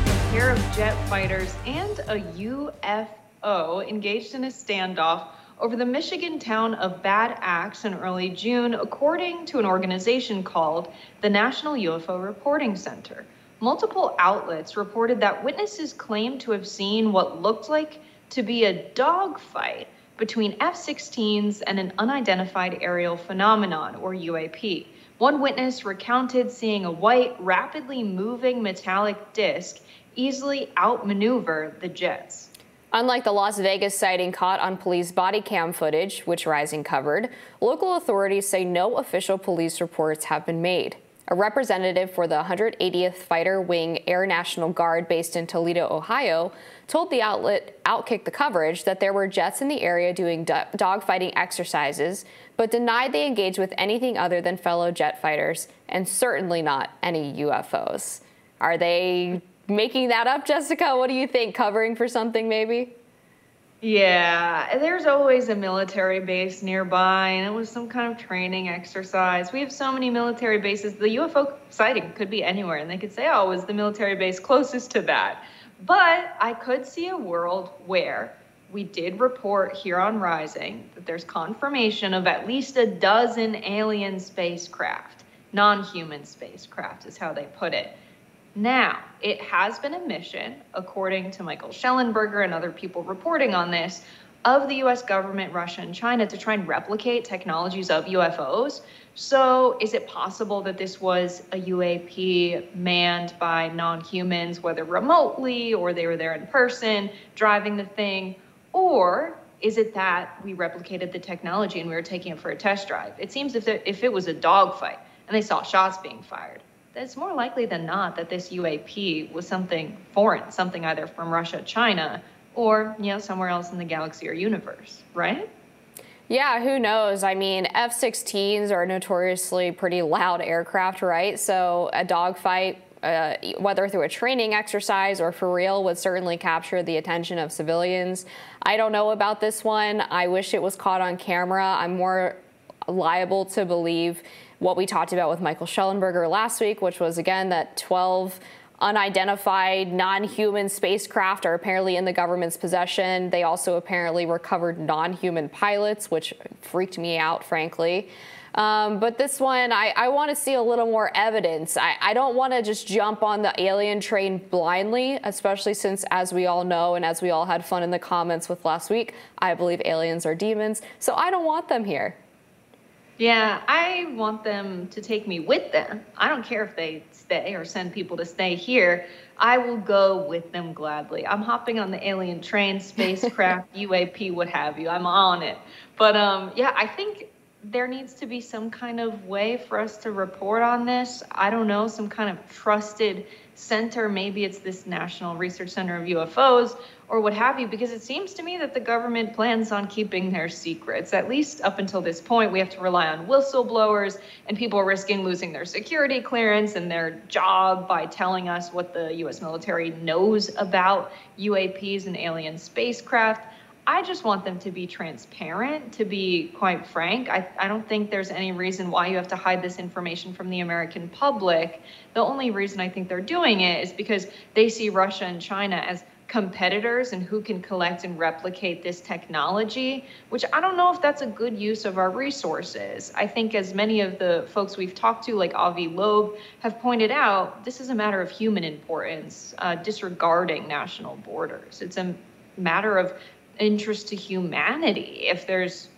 A pair of jet fighters and a UFO engaged in a standoff over the Michigan town of Bad Axe in early June, according to an organization called the National UFO Reporting Center. Multiple outlets reported that witnesses claimed to have seen what looked like to be a dogfight between F 16s and an unidentified aerial phenomenon, or UAP. One witness recounted seeing a white, rapidly moving metallic disc easily outmaneuver the jets. Unlike the Las Vegas sighting caught on police body cam footage, which Rising covered, local authorities say no official police reports have been made. A representative for the 180th Fighter Wing Air National Guard based in Toledo, Ohio, told the outlet Outkick the coverage that there were jets in the area doing dogfighting exercises, but denied they engaged with anything other than fellow jet fighters, and certainly not any UFOs. Are they making that up, Jessica? What do you think? Covering for something, maybe? Yeah, there's always a military base nearby, and it was some kind of training exercise. We have so many military bases. The UFO sighting could be anywhere, and they could say, oh, it was the military base closest to that. But I could see a world where we did report here on Rising that there's confirmation of at least a dozen alien spacecraft. Non human spacecraft is how they put it. Now, it has been a mission, according to Michael Shellenberger and other people reporting on this, of the US government, Russia, and China to try and replicate technologies of UFOs. So, is it possible that this was a UAP manned by non humans, whether remotely or they were there in person driving the thing? Or is it that we replicated the technology and we were taking it for a test drive? It seems if, if it was a dogfight and they saw shots being fired, it's more likely than not that this UAP was something foreign, something either from Russia, China, or you know somewhere else in the galaxy or universe, right? Yeah, who knows? I mean, F 16s are notoriously pretty loud aircraft, right? So a dogfight, uh, whether through a training exercise or for real, would certainly capture the attention of civilians. I don't know about this one. I wish it was caught on camera. I'm more liable to believe what we talked about with Michael Shellenberger last week, which was again that 12 unidentified non-human spacecraft are apparently in the government's possession. They also apparently recovered non-human pilots, which freaked me out, frankly. Um, but this one, I, I want to see a little more evidence. I, I don't want to just jump on the alien train blindly, especially since, as we all know, and as we all had fun in the comments with last week, I believe aliens are demons. So I don't want them here. Yeah, I want them to take me with them. I don't care if they stay or send people to stay here. I will go with them gladly. I'm hopping on the alien train, spacecraft, UAP, what have you. I'm on it. But um, yeah, I think there needs to be some kind of way for us to report on this. I don't know, some kind of trusted center. Maybe it's this National Research Center of UFOs or what have you, because it seems to me that the government plans on keeping their secrets. At least up until this point, we have to rely on whistleblowers, and people risking losing their security clearance and their job by telling us what the US military knows about UAPs and alien spacecraft. I just want them to be transparent, to be quite frank. I, I don't think there's any reason why you have to hide this information from the American public. The only reason I think they're doing it is because they see Russia and China as competitors and who can collect and replicate this technology, which I don't know if that's a good use of our resources. I think, as many of the folks we've talked to, like Avi Loeb, have pointed out, this is a matter of human importance, uh, disregarding national borders. It's a matter of interest to humanity. If there's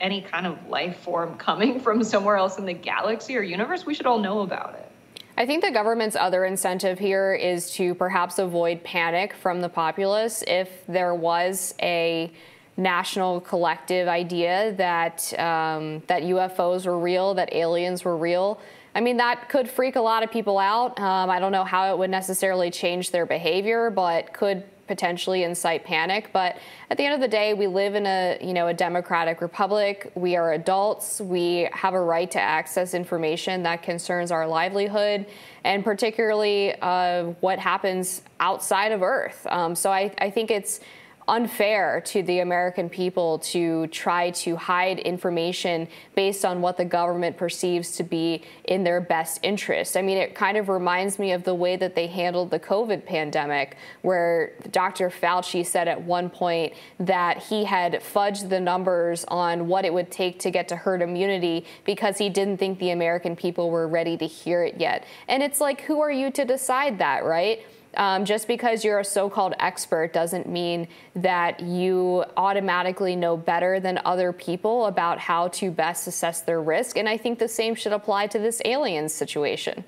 any kind of life form coming from somewhere else in the galaxy or universe, we should all know about it. I think the government's other incentive here is to perhaps avoid panic from the populace if there was a national collective idea that um, that UFOs were real, that aliens were real. I mean, that could freak a lot of people out. Um, I don't know how it would necessarily change their behavior, but could potentially incite panic. But at the end of the day, we live in a you know a democratic republic. We are adults. We have a right to access information that concerns our livelihood and particularly uh, what happens outside of Earth. Um, so I, I think it's unfair to the American people to try to hide information based on what the government perceives to be in their best interest. I mean, it kind of reminds me of the way that they handled the COVID pandemic, where Dr. Fauci said at one point that he had fudged the numbers on what it would take to get to herd immunity because he didn't think the American people were ready to hear it yet. And it's like, who are you to decide that, right? Um, just because you're a so called expert doesn't mean that you automatically know better than other people about how to best assess their risk. And I think the same should apply to this alien situation.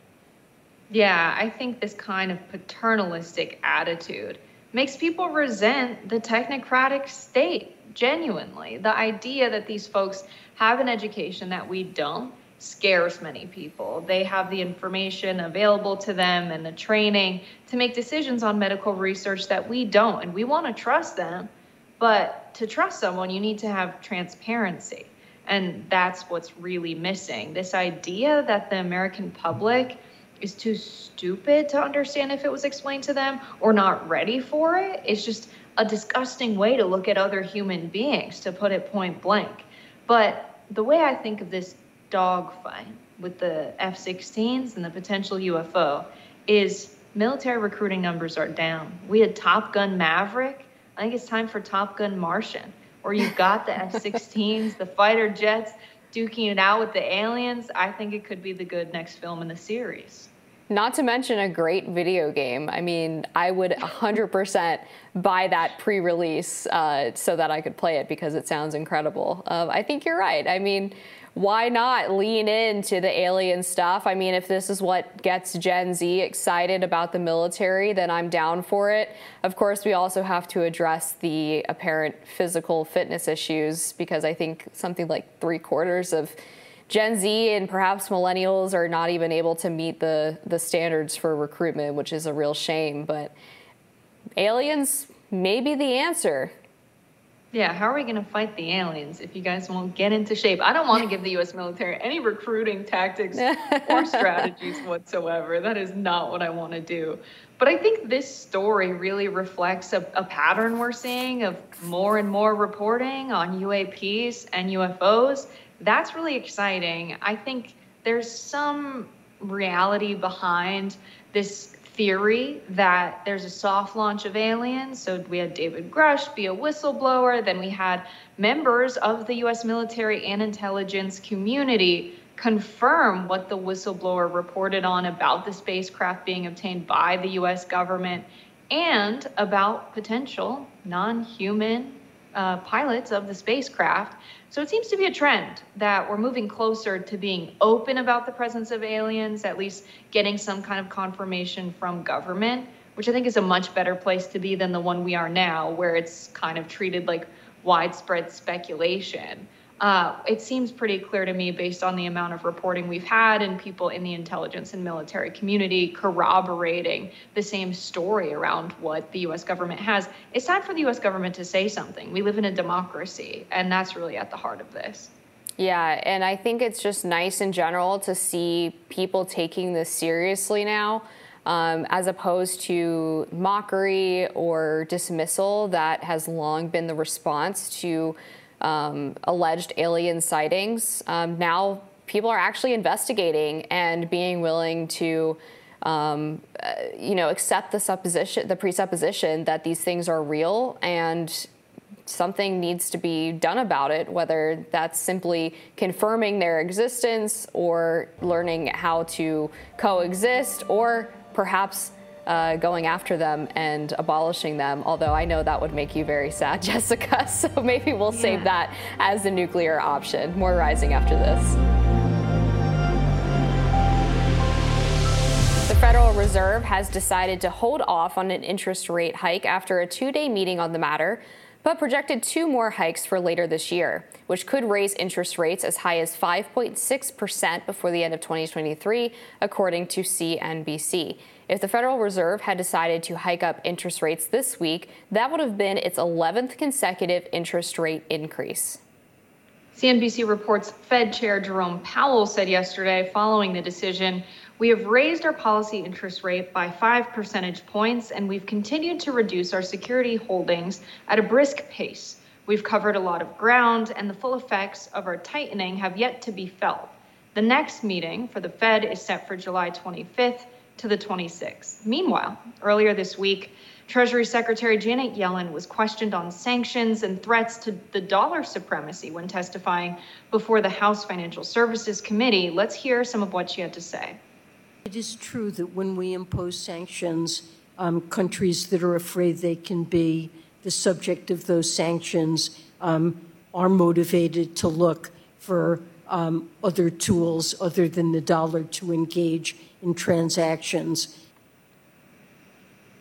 Yeah, I think this kind of paternalistic attitude makes people resent the technocratic state genuinely. The idea that these folks have an education that we don't scares many people. They have the information available to them and the training to make decisions on medical research that we don't. And we want to trust them. But to trust someone, you need to have transparency. And that's what's really missing. This idea that the American public is too stupid to understand if it was explained to them or not ready for it is just a disgusting way to look at other human beings, to put it point blank. But the way I think of this dogfight with the F 16s and the potential UFO is military recruiting numbers are down. We had Top Gun Maverick. I think it's time for Top Gun Martian, where you've got the F 16s, the fighter jets duking it out with the aliens. I think it could be the good next film in the series. Not to mention a great video game. I mean, I would 100% buy that pre release uh, so that I could play it because it sounds incredible. Uh, I think you're right. I mean, why not lean into the alien stuff? I mean, if this is what gets Gen Z excited about the military, then I'm down for it. Of course, we also have to address the apparent physical fitness issues because I think something like three quarters of Gen Z and perhaps millennials are not even able to meet the, the standards for recruitment, which is a real shame. But aliens may be the answer. Yeah, how are we going to fight the aliens if you guys won't get into shape? I don't want to give the U.S. military any recruiting tactics or strategies whatsoever. That is not what I want to do. But I think this story really reflects a, a pattern we're seeing of more and more reporting on UAPs and UFOs. That's really exciting. I think there's some reality behind this theory that there's a soft launch of aliens. So we had David Grusch be a whistleblower. Then we had members of the US military and intelligence community confirm what the whistleblower reported on about the spacecraft being obtained by the US government and about potential non human uh, pilots of the spacecraft. So it seems to be a trend that we're moving closer to being open about the presence of aliens, at least getting some kind of confirmation from government, which I think is a much better place to be than the one we are now, where it's kind of treated like widespread speculation uh, it seems pretty clear to me based on the amount of reporting we've had and people in the intelligence and military community corroborating the same story around what the US government has. It's time for the US government to say something. We live in a democracy, and that's really at the heart of this. Yeah, and I think it's just nice in general to see people taking this seriously now. Um, as opposed to mockery or dismissal that has long been the response to um, alleged alien sightings. Um, now people are actually investigating and being willing to, um, uh, you know, accept the supposition, the presupposition that these things are real and something needs to be done about it, whether that's simply confirming their existence or learning how to coexist or perhaps uh, going after them and abolishing them, although I know that would make you very sad, Jessica. So maybe we'll yeah. save that as the nuclear option. More rising after this. The Federal Reserve has decided to hold off on an interest rate hike after a two day meeting on the matter, but projected two more hikes for later this year, which could raise interest rates as high as 5.6% before the end of 2023, according to CNBC. If the Federal Reserve had decided to hike up interest rates this week, that would have been its 11th consecutive interest rate increase. CNBC reports Fed Chair Jerome Powell said yesterday, following the decision, we have raised our policy interest rate by five percentage points, and we've continued to reduce our security holdings at a brisk pace. We've covered a lot of ground, and the full effects of our tightening have yet to be felt. The next meeting for the Fed is set for July 25th to the 26th. Meanwhile, earlier this week, Treasury Secretary Janet Yellen was questioned on sanctions and threats to the dollar supremacy when testifying before the House Financial Services Committee. Let's hear some of what she had to say. It is true that when we impose sanctions, um, countries that are afraid they can be the subject of those sanctions um, are motivated to look for um, other tools other than the dollar to engage in transactions.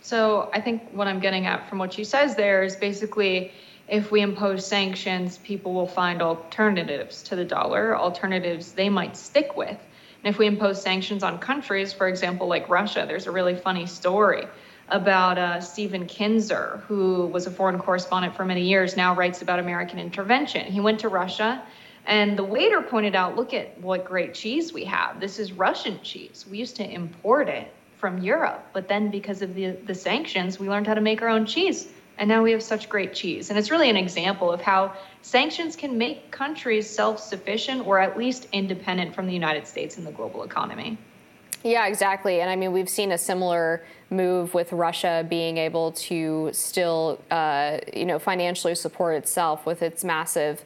So I think what I'm getting at from what she says there is basically if we impose sanctions, people will find alternatives to the dollar, alternatives they might stick with. And if we impose sanctions on countries, for example, like Russia, there's a really funny story about uh, Stephen Kinzer, who was a foreign correspondent for many years, now writes about American intervention. He went to Russia and the waiter pointed out, look at what great cheese we have. This is Russian cheese. We used to import it from Europe, but then because of the, the sanctions, we learned how to make our own cheese. And now we have such great cheese. And it's really an example of how sanctions can make countries self sufficient or at least independent from the United States in the global economy. Yeah, exactly. And I mean, we've seen a similar move with Russia being able to still, uh, you know, financially support itself with its massive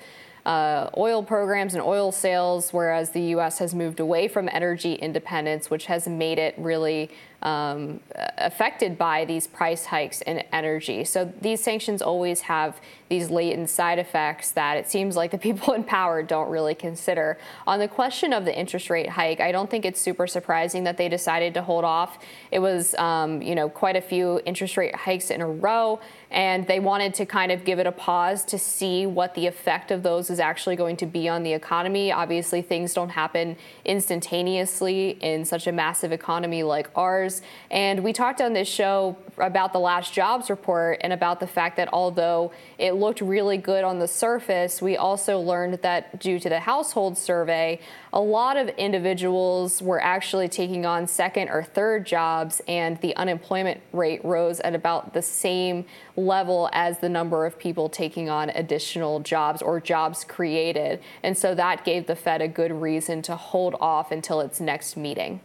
uh, oil programs and oil sales, whereas the U.S. has moved away from energy independence, which has made it really um, affected by these price hikes in energy. So these sanctions always have these latent side effects that it seems like the people in power don't really consider. On the question of the interest rate hike, I don't think it's super surprising that they decided to hold off. It was, um, you know, quite a few interest rate hikes in a row, and they wanted to kind of give it a pause to see what the effect of those is actually going to be on the economy. Obviously, things don't happen instantaneously in such a massive economy like ours. And we talked on this show about the last jobs report and about the fact that although it looked really good on the surface, we also learned that due to the household survey, a lot of individuals were actually taking on second or third jobs, and the unemployment rate rose at about the same level as the number of people taking on additional jobs or jobs created. And so that gave the Fed a good reason to hold off until its next meeting.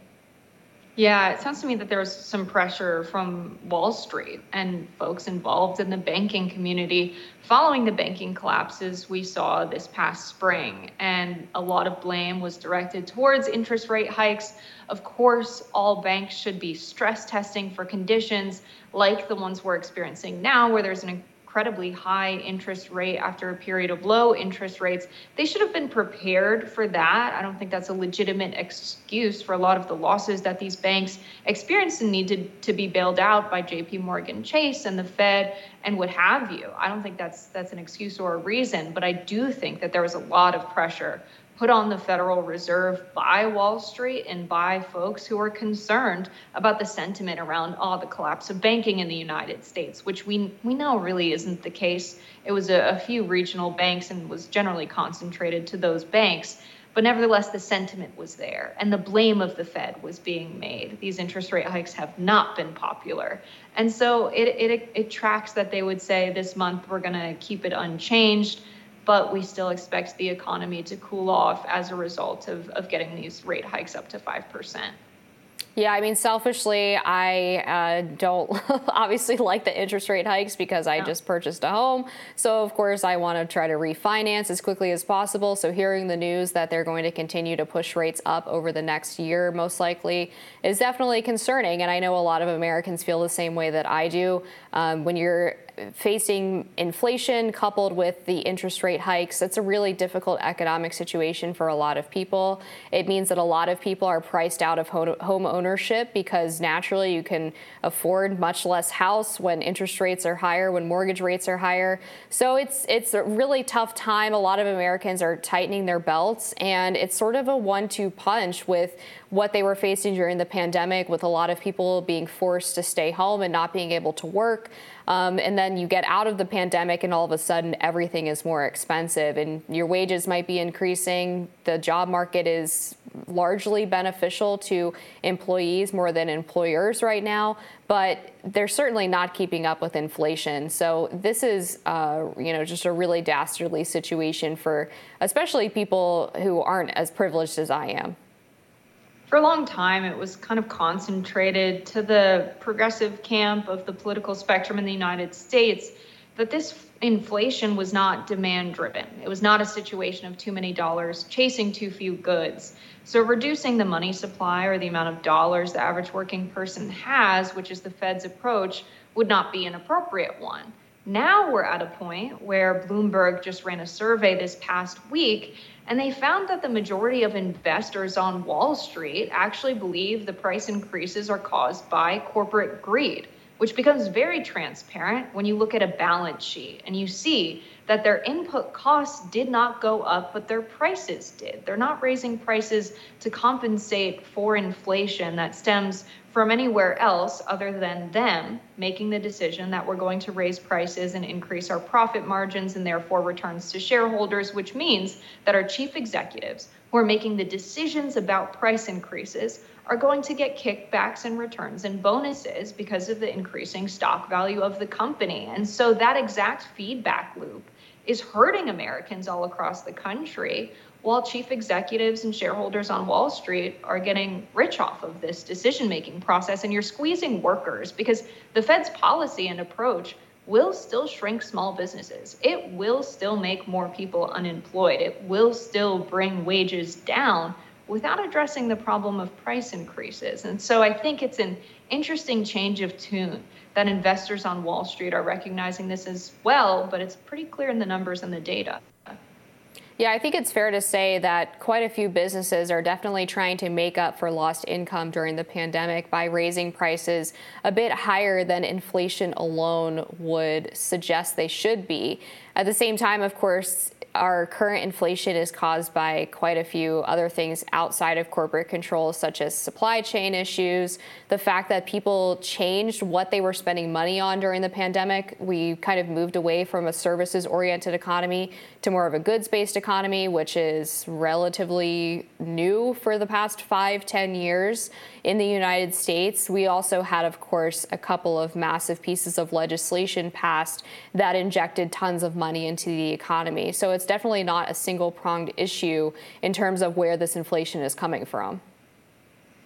Yeah, it sounds to me that there was some pressure from Wall Street and folks involved in the banking community following the banking collapses we saw this past spring. And a lot of blame was directed towards interest rate hikes. Of course, all banks should be stress testing for conditions like the ones we're experiencing now, where there's an incredibly high interest rate after a period of low interest rates. They should have been prepared for that. I don't think that's a legitimate excuse for a lot of the losses that these banks experienced and needed to be bailed out by JP Morgan Chase and the Fed and what have you. I don't think that's that's an excuse or a reason, but I do think that there was a lot of pressure put on the Federal Reserve by Wall Street and by folks who are concerned about the sentiment around oh, the collapse of banking in the United States, which we we know really isn't the case. It was a, a few regional banks and was generally concentrated to those banks. But nevertheless, the sentiment was there, and the blame of the Fed was being made. These interest rate hikes have not been popular. And so it, it, it tracks that they would say this month we're going to keep it unchanged but we still expect the economy to cool off as a result of, of getting these rate hikes up to 5%. Yeah, I mean, selfishly, I uh, don't obviously like the interest rate hikes because I yeah. just purchased a home. So, of course, I want to try to refinance as quickly as possible. So, hearing the news that they're going to continue to push rates up over the next year, most likely, is definitely concerning. And I know a lot of Americans feel the same way that I do. Um, when you're facing inflation coupled with the interest rate hikes, it's a really difficult economic situation for a lot of people. It means that a lot of people are priced out of home ownership because naturally you can afford much less house when interest rates are higher, when mortgage rates are higher. So it's it's a really tough time. A lot of Americans are tightening their belts, and it's sort of a one-two punch with what they were facing during the pandemic, with a lot of people being forced to stay home and not being able to work. Um, and then you get out of the pandemic, and all of a sudden, everything is more expensive, and your wages might be increasing. The job market is largely beneficial to employees more than employers right now, but they're certainly not keeping up with inflation. So this is, uh, you know, just a really dastardly situation for especially people who aren't as privileged as I am for a long time, it was kind of concentrated to the progressive camp of the political spectrum in the United States that this inflation was not demand driven. It was not a situation of too many dollars chasing too few goods. So, reducing the money supply or the amount of dollars the average working person has, which is the Fed's approach, would not be an appropriate one. Now we're at a point where Bloomberg just ran a survey this past week and they found that the majority of investors on Wall Street actually believe the price increases are caused by corporate greed, which becomes very transparent when you look at a balance sheet and you see that their input costs did not go up, but their prices did. They're not raising prices to compensate for inflation that stems from anywhere else other than them making the decision that we're going to raise prices and increase our profit margins and therefore returns to shareholders, which means that our chief executives who are making the decisions about price increases are going to get kickbacks and returns and bonuses because of the increasing stock value of the company. And so that exact feedback loop is hurting Americans all across the country while chief executives and shareholders on Wall Street are getting rich off of this decision making process. And you're squeezing workers because the Fed's policy and approach will still shrink small businesses. It will still make more people unemployed. It will still bring wages down without addressing the problem of price increases. And so I think it's an interesting change of tune that investors on Wall Street are recognizing this as well, but it's pretty clear in the numbers and the data. Yeah, I think it's fair to say that quite a few businesses are definitely trying to make up for lost income during the pandemic by raising prices a bit higher than inflation alone would suggest they should be. At the same time, of course, our current inflation is caused by quite a few other things outside of corporate control, such as supply chain issues, the fact that people changed what they were spending money on during the pandemic. We kind of moved away from a services oriented economy to more of a goods based economy, which is relatively new for the past five, ten years in the United States. We also had, of course, a couple of massive pieces of legislation passed that injected tons of money into the economy. So it's definitely not a single pronged issue in terms of where this inflation is coming from.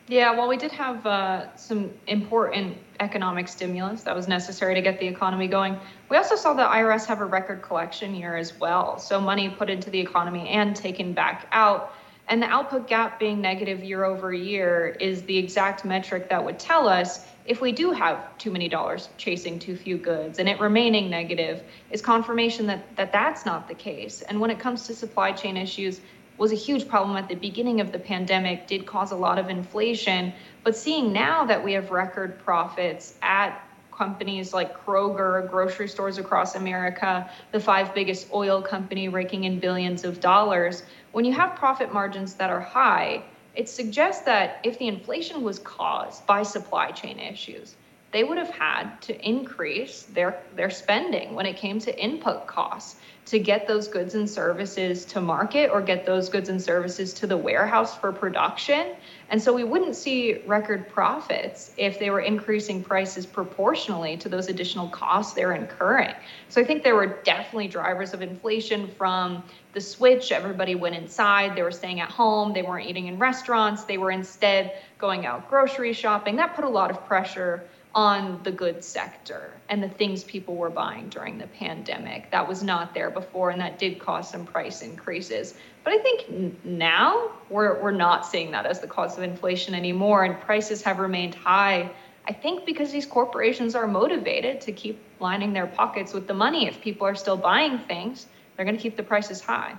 Yeah, well, we did have uh, some important economic stimulus that was necessary to get the economy going. We also saw the IRS have a record collection year as well. So, money put into the economy and taken back out and the output gap being negative year over year is the exact metric that would tell us if we do have too many dollars chasing too few goods and it remaining negative is confirmation that, that that's not the case. And when it comes to supply chain issues, was a huge problem at the beginning of the pandemic, did cause a lot of inflation. But seeing now that we have record profits at companies like Kroger, grocery stores across America, the five biggest oil company raking in billions of dollars, when you have profit margins that are high, it suggests that if the inflation was caused by supply chain issues, they would have had to increase their, their spending when it came to input costs to get those goods and services to market or get those goods and services to the warehouse for production. And so we wouldn't see record profits if they were increasing prices proportionally to those additional costs they're incurring. So I think there were definitely drivers of inflation from the switch. Everybody went inside, they were staying at home, they weren't eating in restaurants, they were instead going out grocery shopping. That put a lot of pressure on the goods sector and the things people were buying during the pandemic. That was not there before, and that did cause some price increases. But I think now we're, we're not seeing that as the cause of inflation anymore, and prices have remained high. I think because these corporations are motivated to keep lining their pockets with the money. If people are still buying things, they're going to keep the prices high.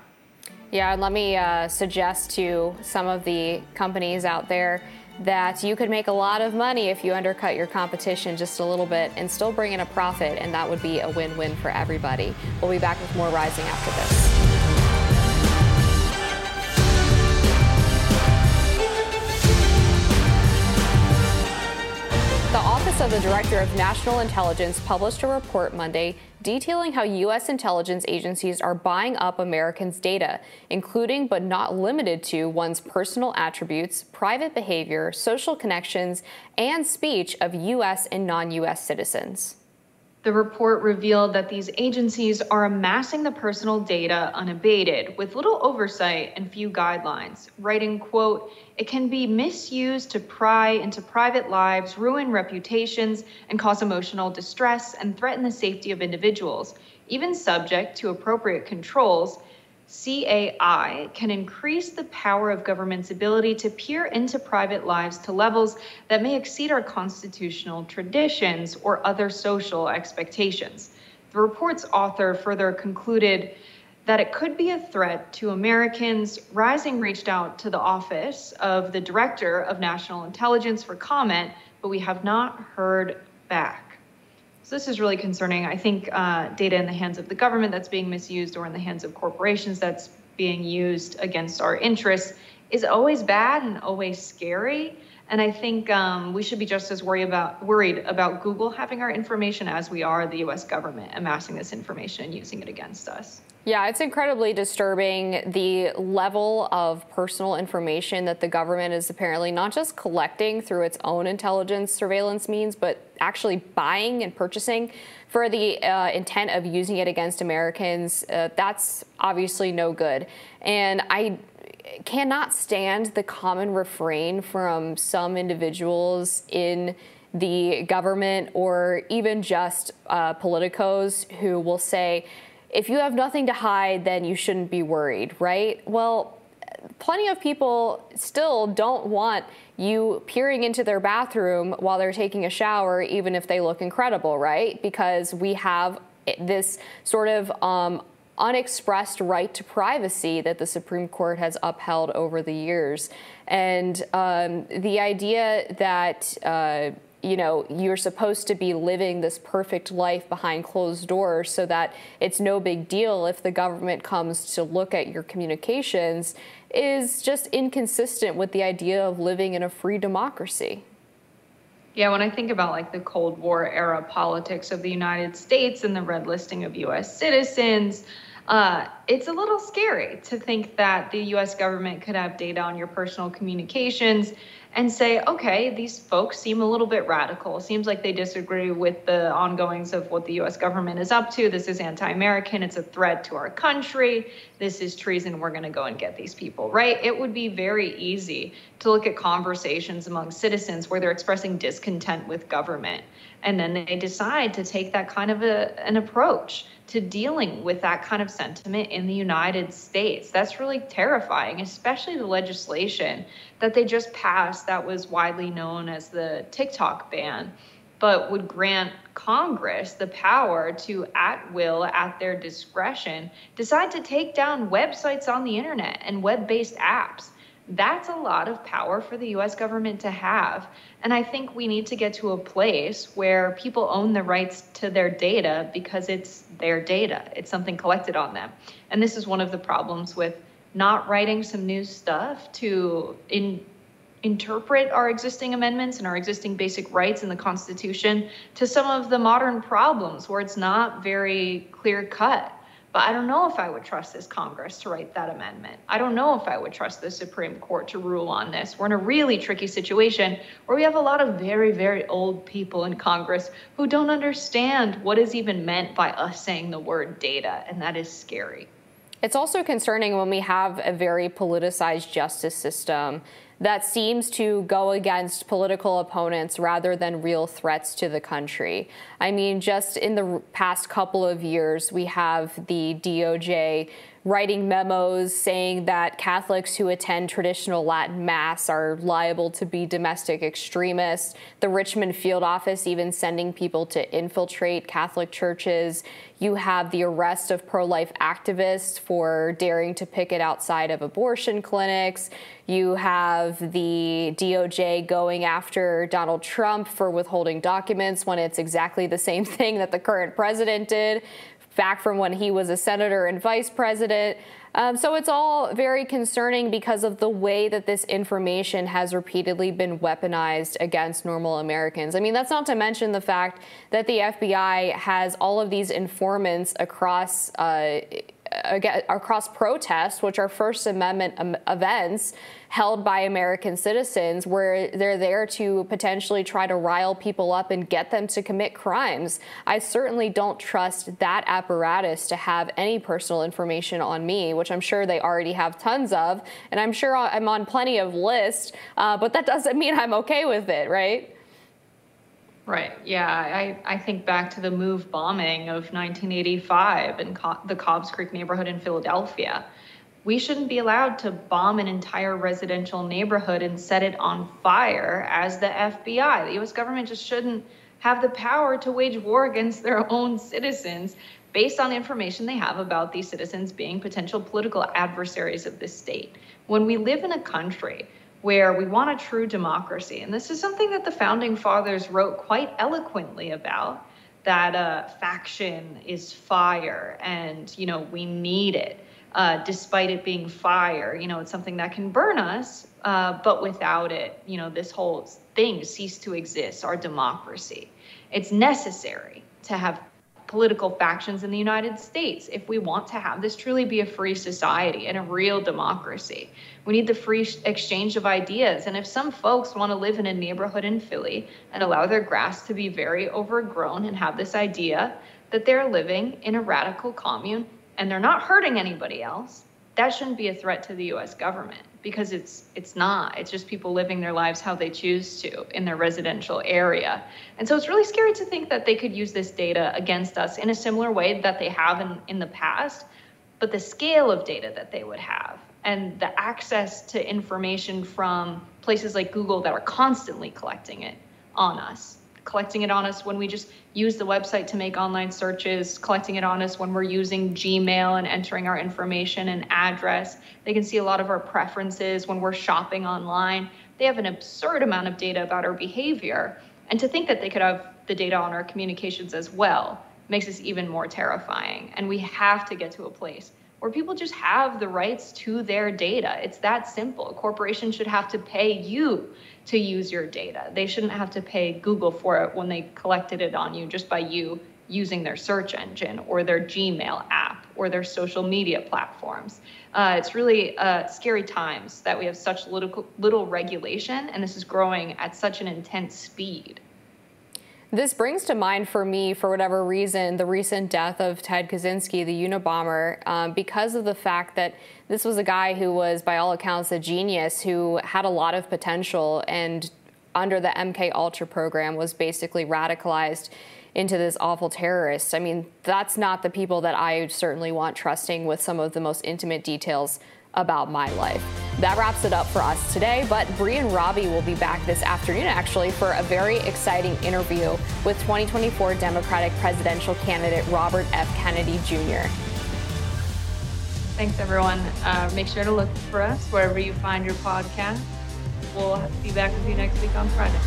Yeah, and let me uh, suggest to some of the companies out there that you could make a lot of money if you undercut your competition just a little bit and still bring in a profit, and that would be a win win for everybody. We'll be back with more Rising after this. Office of the Director of National Intelligence published a report Monday detailing how U.S. intelligence agencies are buying up Americans' data, including but not limited to one's personal attributes, private behavior, social connections, and speech of U.S. and non U.S. citizens. The report revealed that these agencies are amassing the personal data unabated with little oversight and few guidelines, writing, quote, it can be misused to pry into private lives, ruin reputations, and cause emotional distress and threaten the safety of individuals, even subject to appropriate controls CAI can increase the power of government's ability to peer into private lives to levels that may exceed our constitutional traditions or other social expectations. The report's author further concluded that it could be a threat to Americans. Rising reached out to the office of the Director of National Intelligence for comment, but we have not heard back. So this is really concerning. I think uh, data in the hands of the government that's being misused or in the hands of corporations that's being used against our interests is always bad and always scary. And I think um, we should be just as about worried about Google having our information as we are the U.S. government amassing this information and using it against us. Yeah, it's incredibly disturbing the level of personal information that the government is apparently not just collecting through its own intelligence surveillance means, but actually buying and purchasing for the uh, intent of using it against Americans. Uh, that's obviously no good. And I cannot stand the common refrain from some individuals in the government or even just uh, politicos who will say, if you have nothing to hide, then you shouldn't be worried, right? Well, plenty of people still don't want you peering into their bathroom while they're taking a shower, even if they look incredible, right? Because we have this sort of um, unexpressed right to privacy that the Supreme Court has upheld over the years. And um, the idea that uh, you know, you're supposed to be living this perfect life behind closed doors so that it's no big deal if the government comes to look at your communications is just inconsistent with the idea of living in a free democracy. Yeah, when I think about like the Cold War era politics of the United States and the red listing of US citizens, uh, it's a little scary to think that the US government could have data on your personal communications and say, okay, these folks seem a little bit radical. Seems like they disagree with the ongoings of what the US government is up to. This is anti American. It's a threat to our country. This is treason. We're going to go and get these people, right? It would be very easy to look at conversations among citizens where they're expressing discontent with government. And then they decide to take that kind of a, an approach to dealing with that kind of sentiment in the United States. That's really terrifying, especially the legislation that they just passed that was widely known as the TikTok ban, but would grant Congress the power to, at will, at their discretion, decide to take down websites on the internet and web based apps. That's a lot of power for the US government to have. And I think we need to get to a place where people own the rights to their data because it's their data, it's something collected on them. And this is one of the problems with not writing some new stuff to in, interpret our existing amendments and our existing basic rights in the Constitution to some of the modern problems where it's not very clear cut. But I don't know if I would trust this Congress to write that amendment. I don't know if I would trust the Supreme Court to rule on this. We're in a really tricky situation where we have a lot of very, very old people in Congress who don't understand what is even meant by us saying the word data, and that is scary. It's also concerning when we have a very politicized justice system that seems to go against political opponents rather than real threats to the country. I mean, just in the past couple of years, we have the DOJ writing memos saying that Catholics who attend traditional Latin Mass are liable to be domestic extremists. The Richmond field office even sending people to infiltrate Catholic churches. You have the arrest of pro life activists for daring to picket outside of abortion clinics. You have the DOJ going after Donald Trump for withholding documents when it's exactly the same thing that the current president did back from when he was a senator and vice president. Um, so it's all very concerning because of the way that this information has repeatedly been weaponized against normal Americans. I mean, that's not to mention the fact that the FBI has all of these informants across. Uh, across protests, which are First Amendment um, events held by American citizens, where they're there to potentially try to rile people up and get them to commit crimes. I certainly don't trust that apparatus to have any personal information on me, which I'm sure they already have tons of, and I'm sure I'm on plenty of lists, uh, but that doesn't mean I'm okay with it, right? Right. Yeah. I, I think back to the move bombing of 1985 in Co- the Cobbs Creek neighborhood in Philadelphia. We shouldn't be allowed to bomb an entire residential neighborhood and set it on fire as the FBI. The US government just shouldn't have the power to wage war against their own citizens based on information they have about these citizens being potential political adversaries of the state. When we live in a country where we want a true democracy. And this is something that the founding fathers wrote quite eloquently about that uh, faction is fire and you know we need it uh, despite it being fire you know it's something that can burn us uh, but without it you know this whole thing cease to exist our democracy it's necessary to have political factions in the United States if we want to have this truly be a free society and a real democracy. We need the free exchange of ideas. And if some folks want to live in a neighborhood in Philly and allow their grass to be very overgrown and have this idea that they're living in a radical commune and they're not hurting anybody else, that shouldn't be a threat to the US government because it's it's not. It's just people living their lives how they choose to in their residential area. And so it's really scary to think that they could use this data against us in a similar way that they have in, in the past but the scale of data that they would have and the access to information from places like google that are constantly collecting it on us collecting it on us when we just use the website to make online searches, collecting it on us when we're using Gmail and entering our information and address. They can see a lot of our preferences when we're shopping online. They have an absurd amount of data about our behavior. And to think that they could have the data on our communications as well makes this even more terrifying. And we have to get to a place where people just have the rights to their data. It's that simple. A corporation should have to pay you to use your data. They shouldn't have to pay Google for it when they collected it on you just by you using their search engine or their Gmail app or their social media platforms. Uh, it's really uh, scary times that we have such little, little regulation and this is growing at such an intense speed. This brings to mind for me, for whatever reason, the recent death of Ted Kaczynski, the Unabomber, um, because of the fact that this was a guy who was, by all accounts, a genius who had a lot of potential and under the MK Ultra program was basically radicalized into this awful terrorist. I mean, that's not the people that I certainly want trusting with some of the most intimate details about my life. That wraps it up for us today, but Bree and Robby will be back this afternoon actually for a very exciting interview with 2024 Democratic presidential candidate Robert F. Kennedy Jr. Thanks, everyone. Uh, make sure to look for us wherever you find your podcast. We'll be back with you next week on Friday.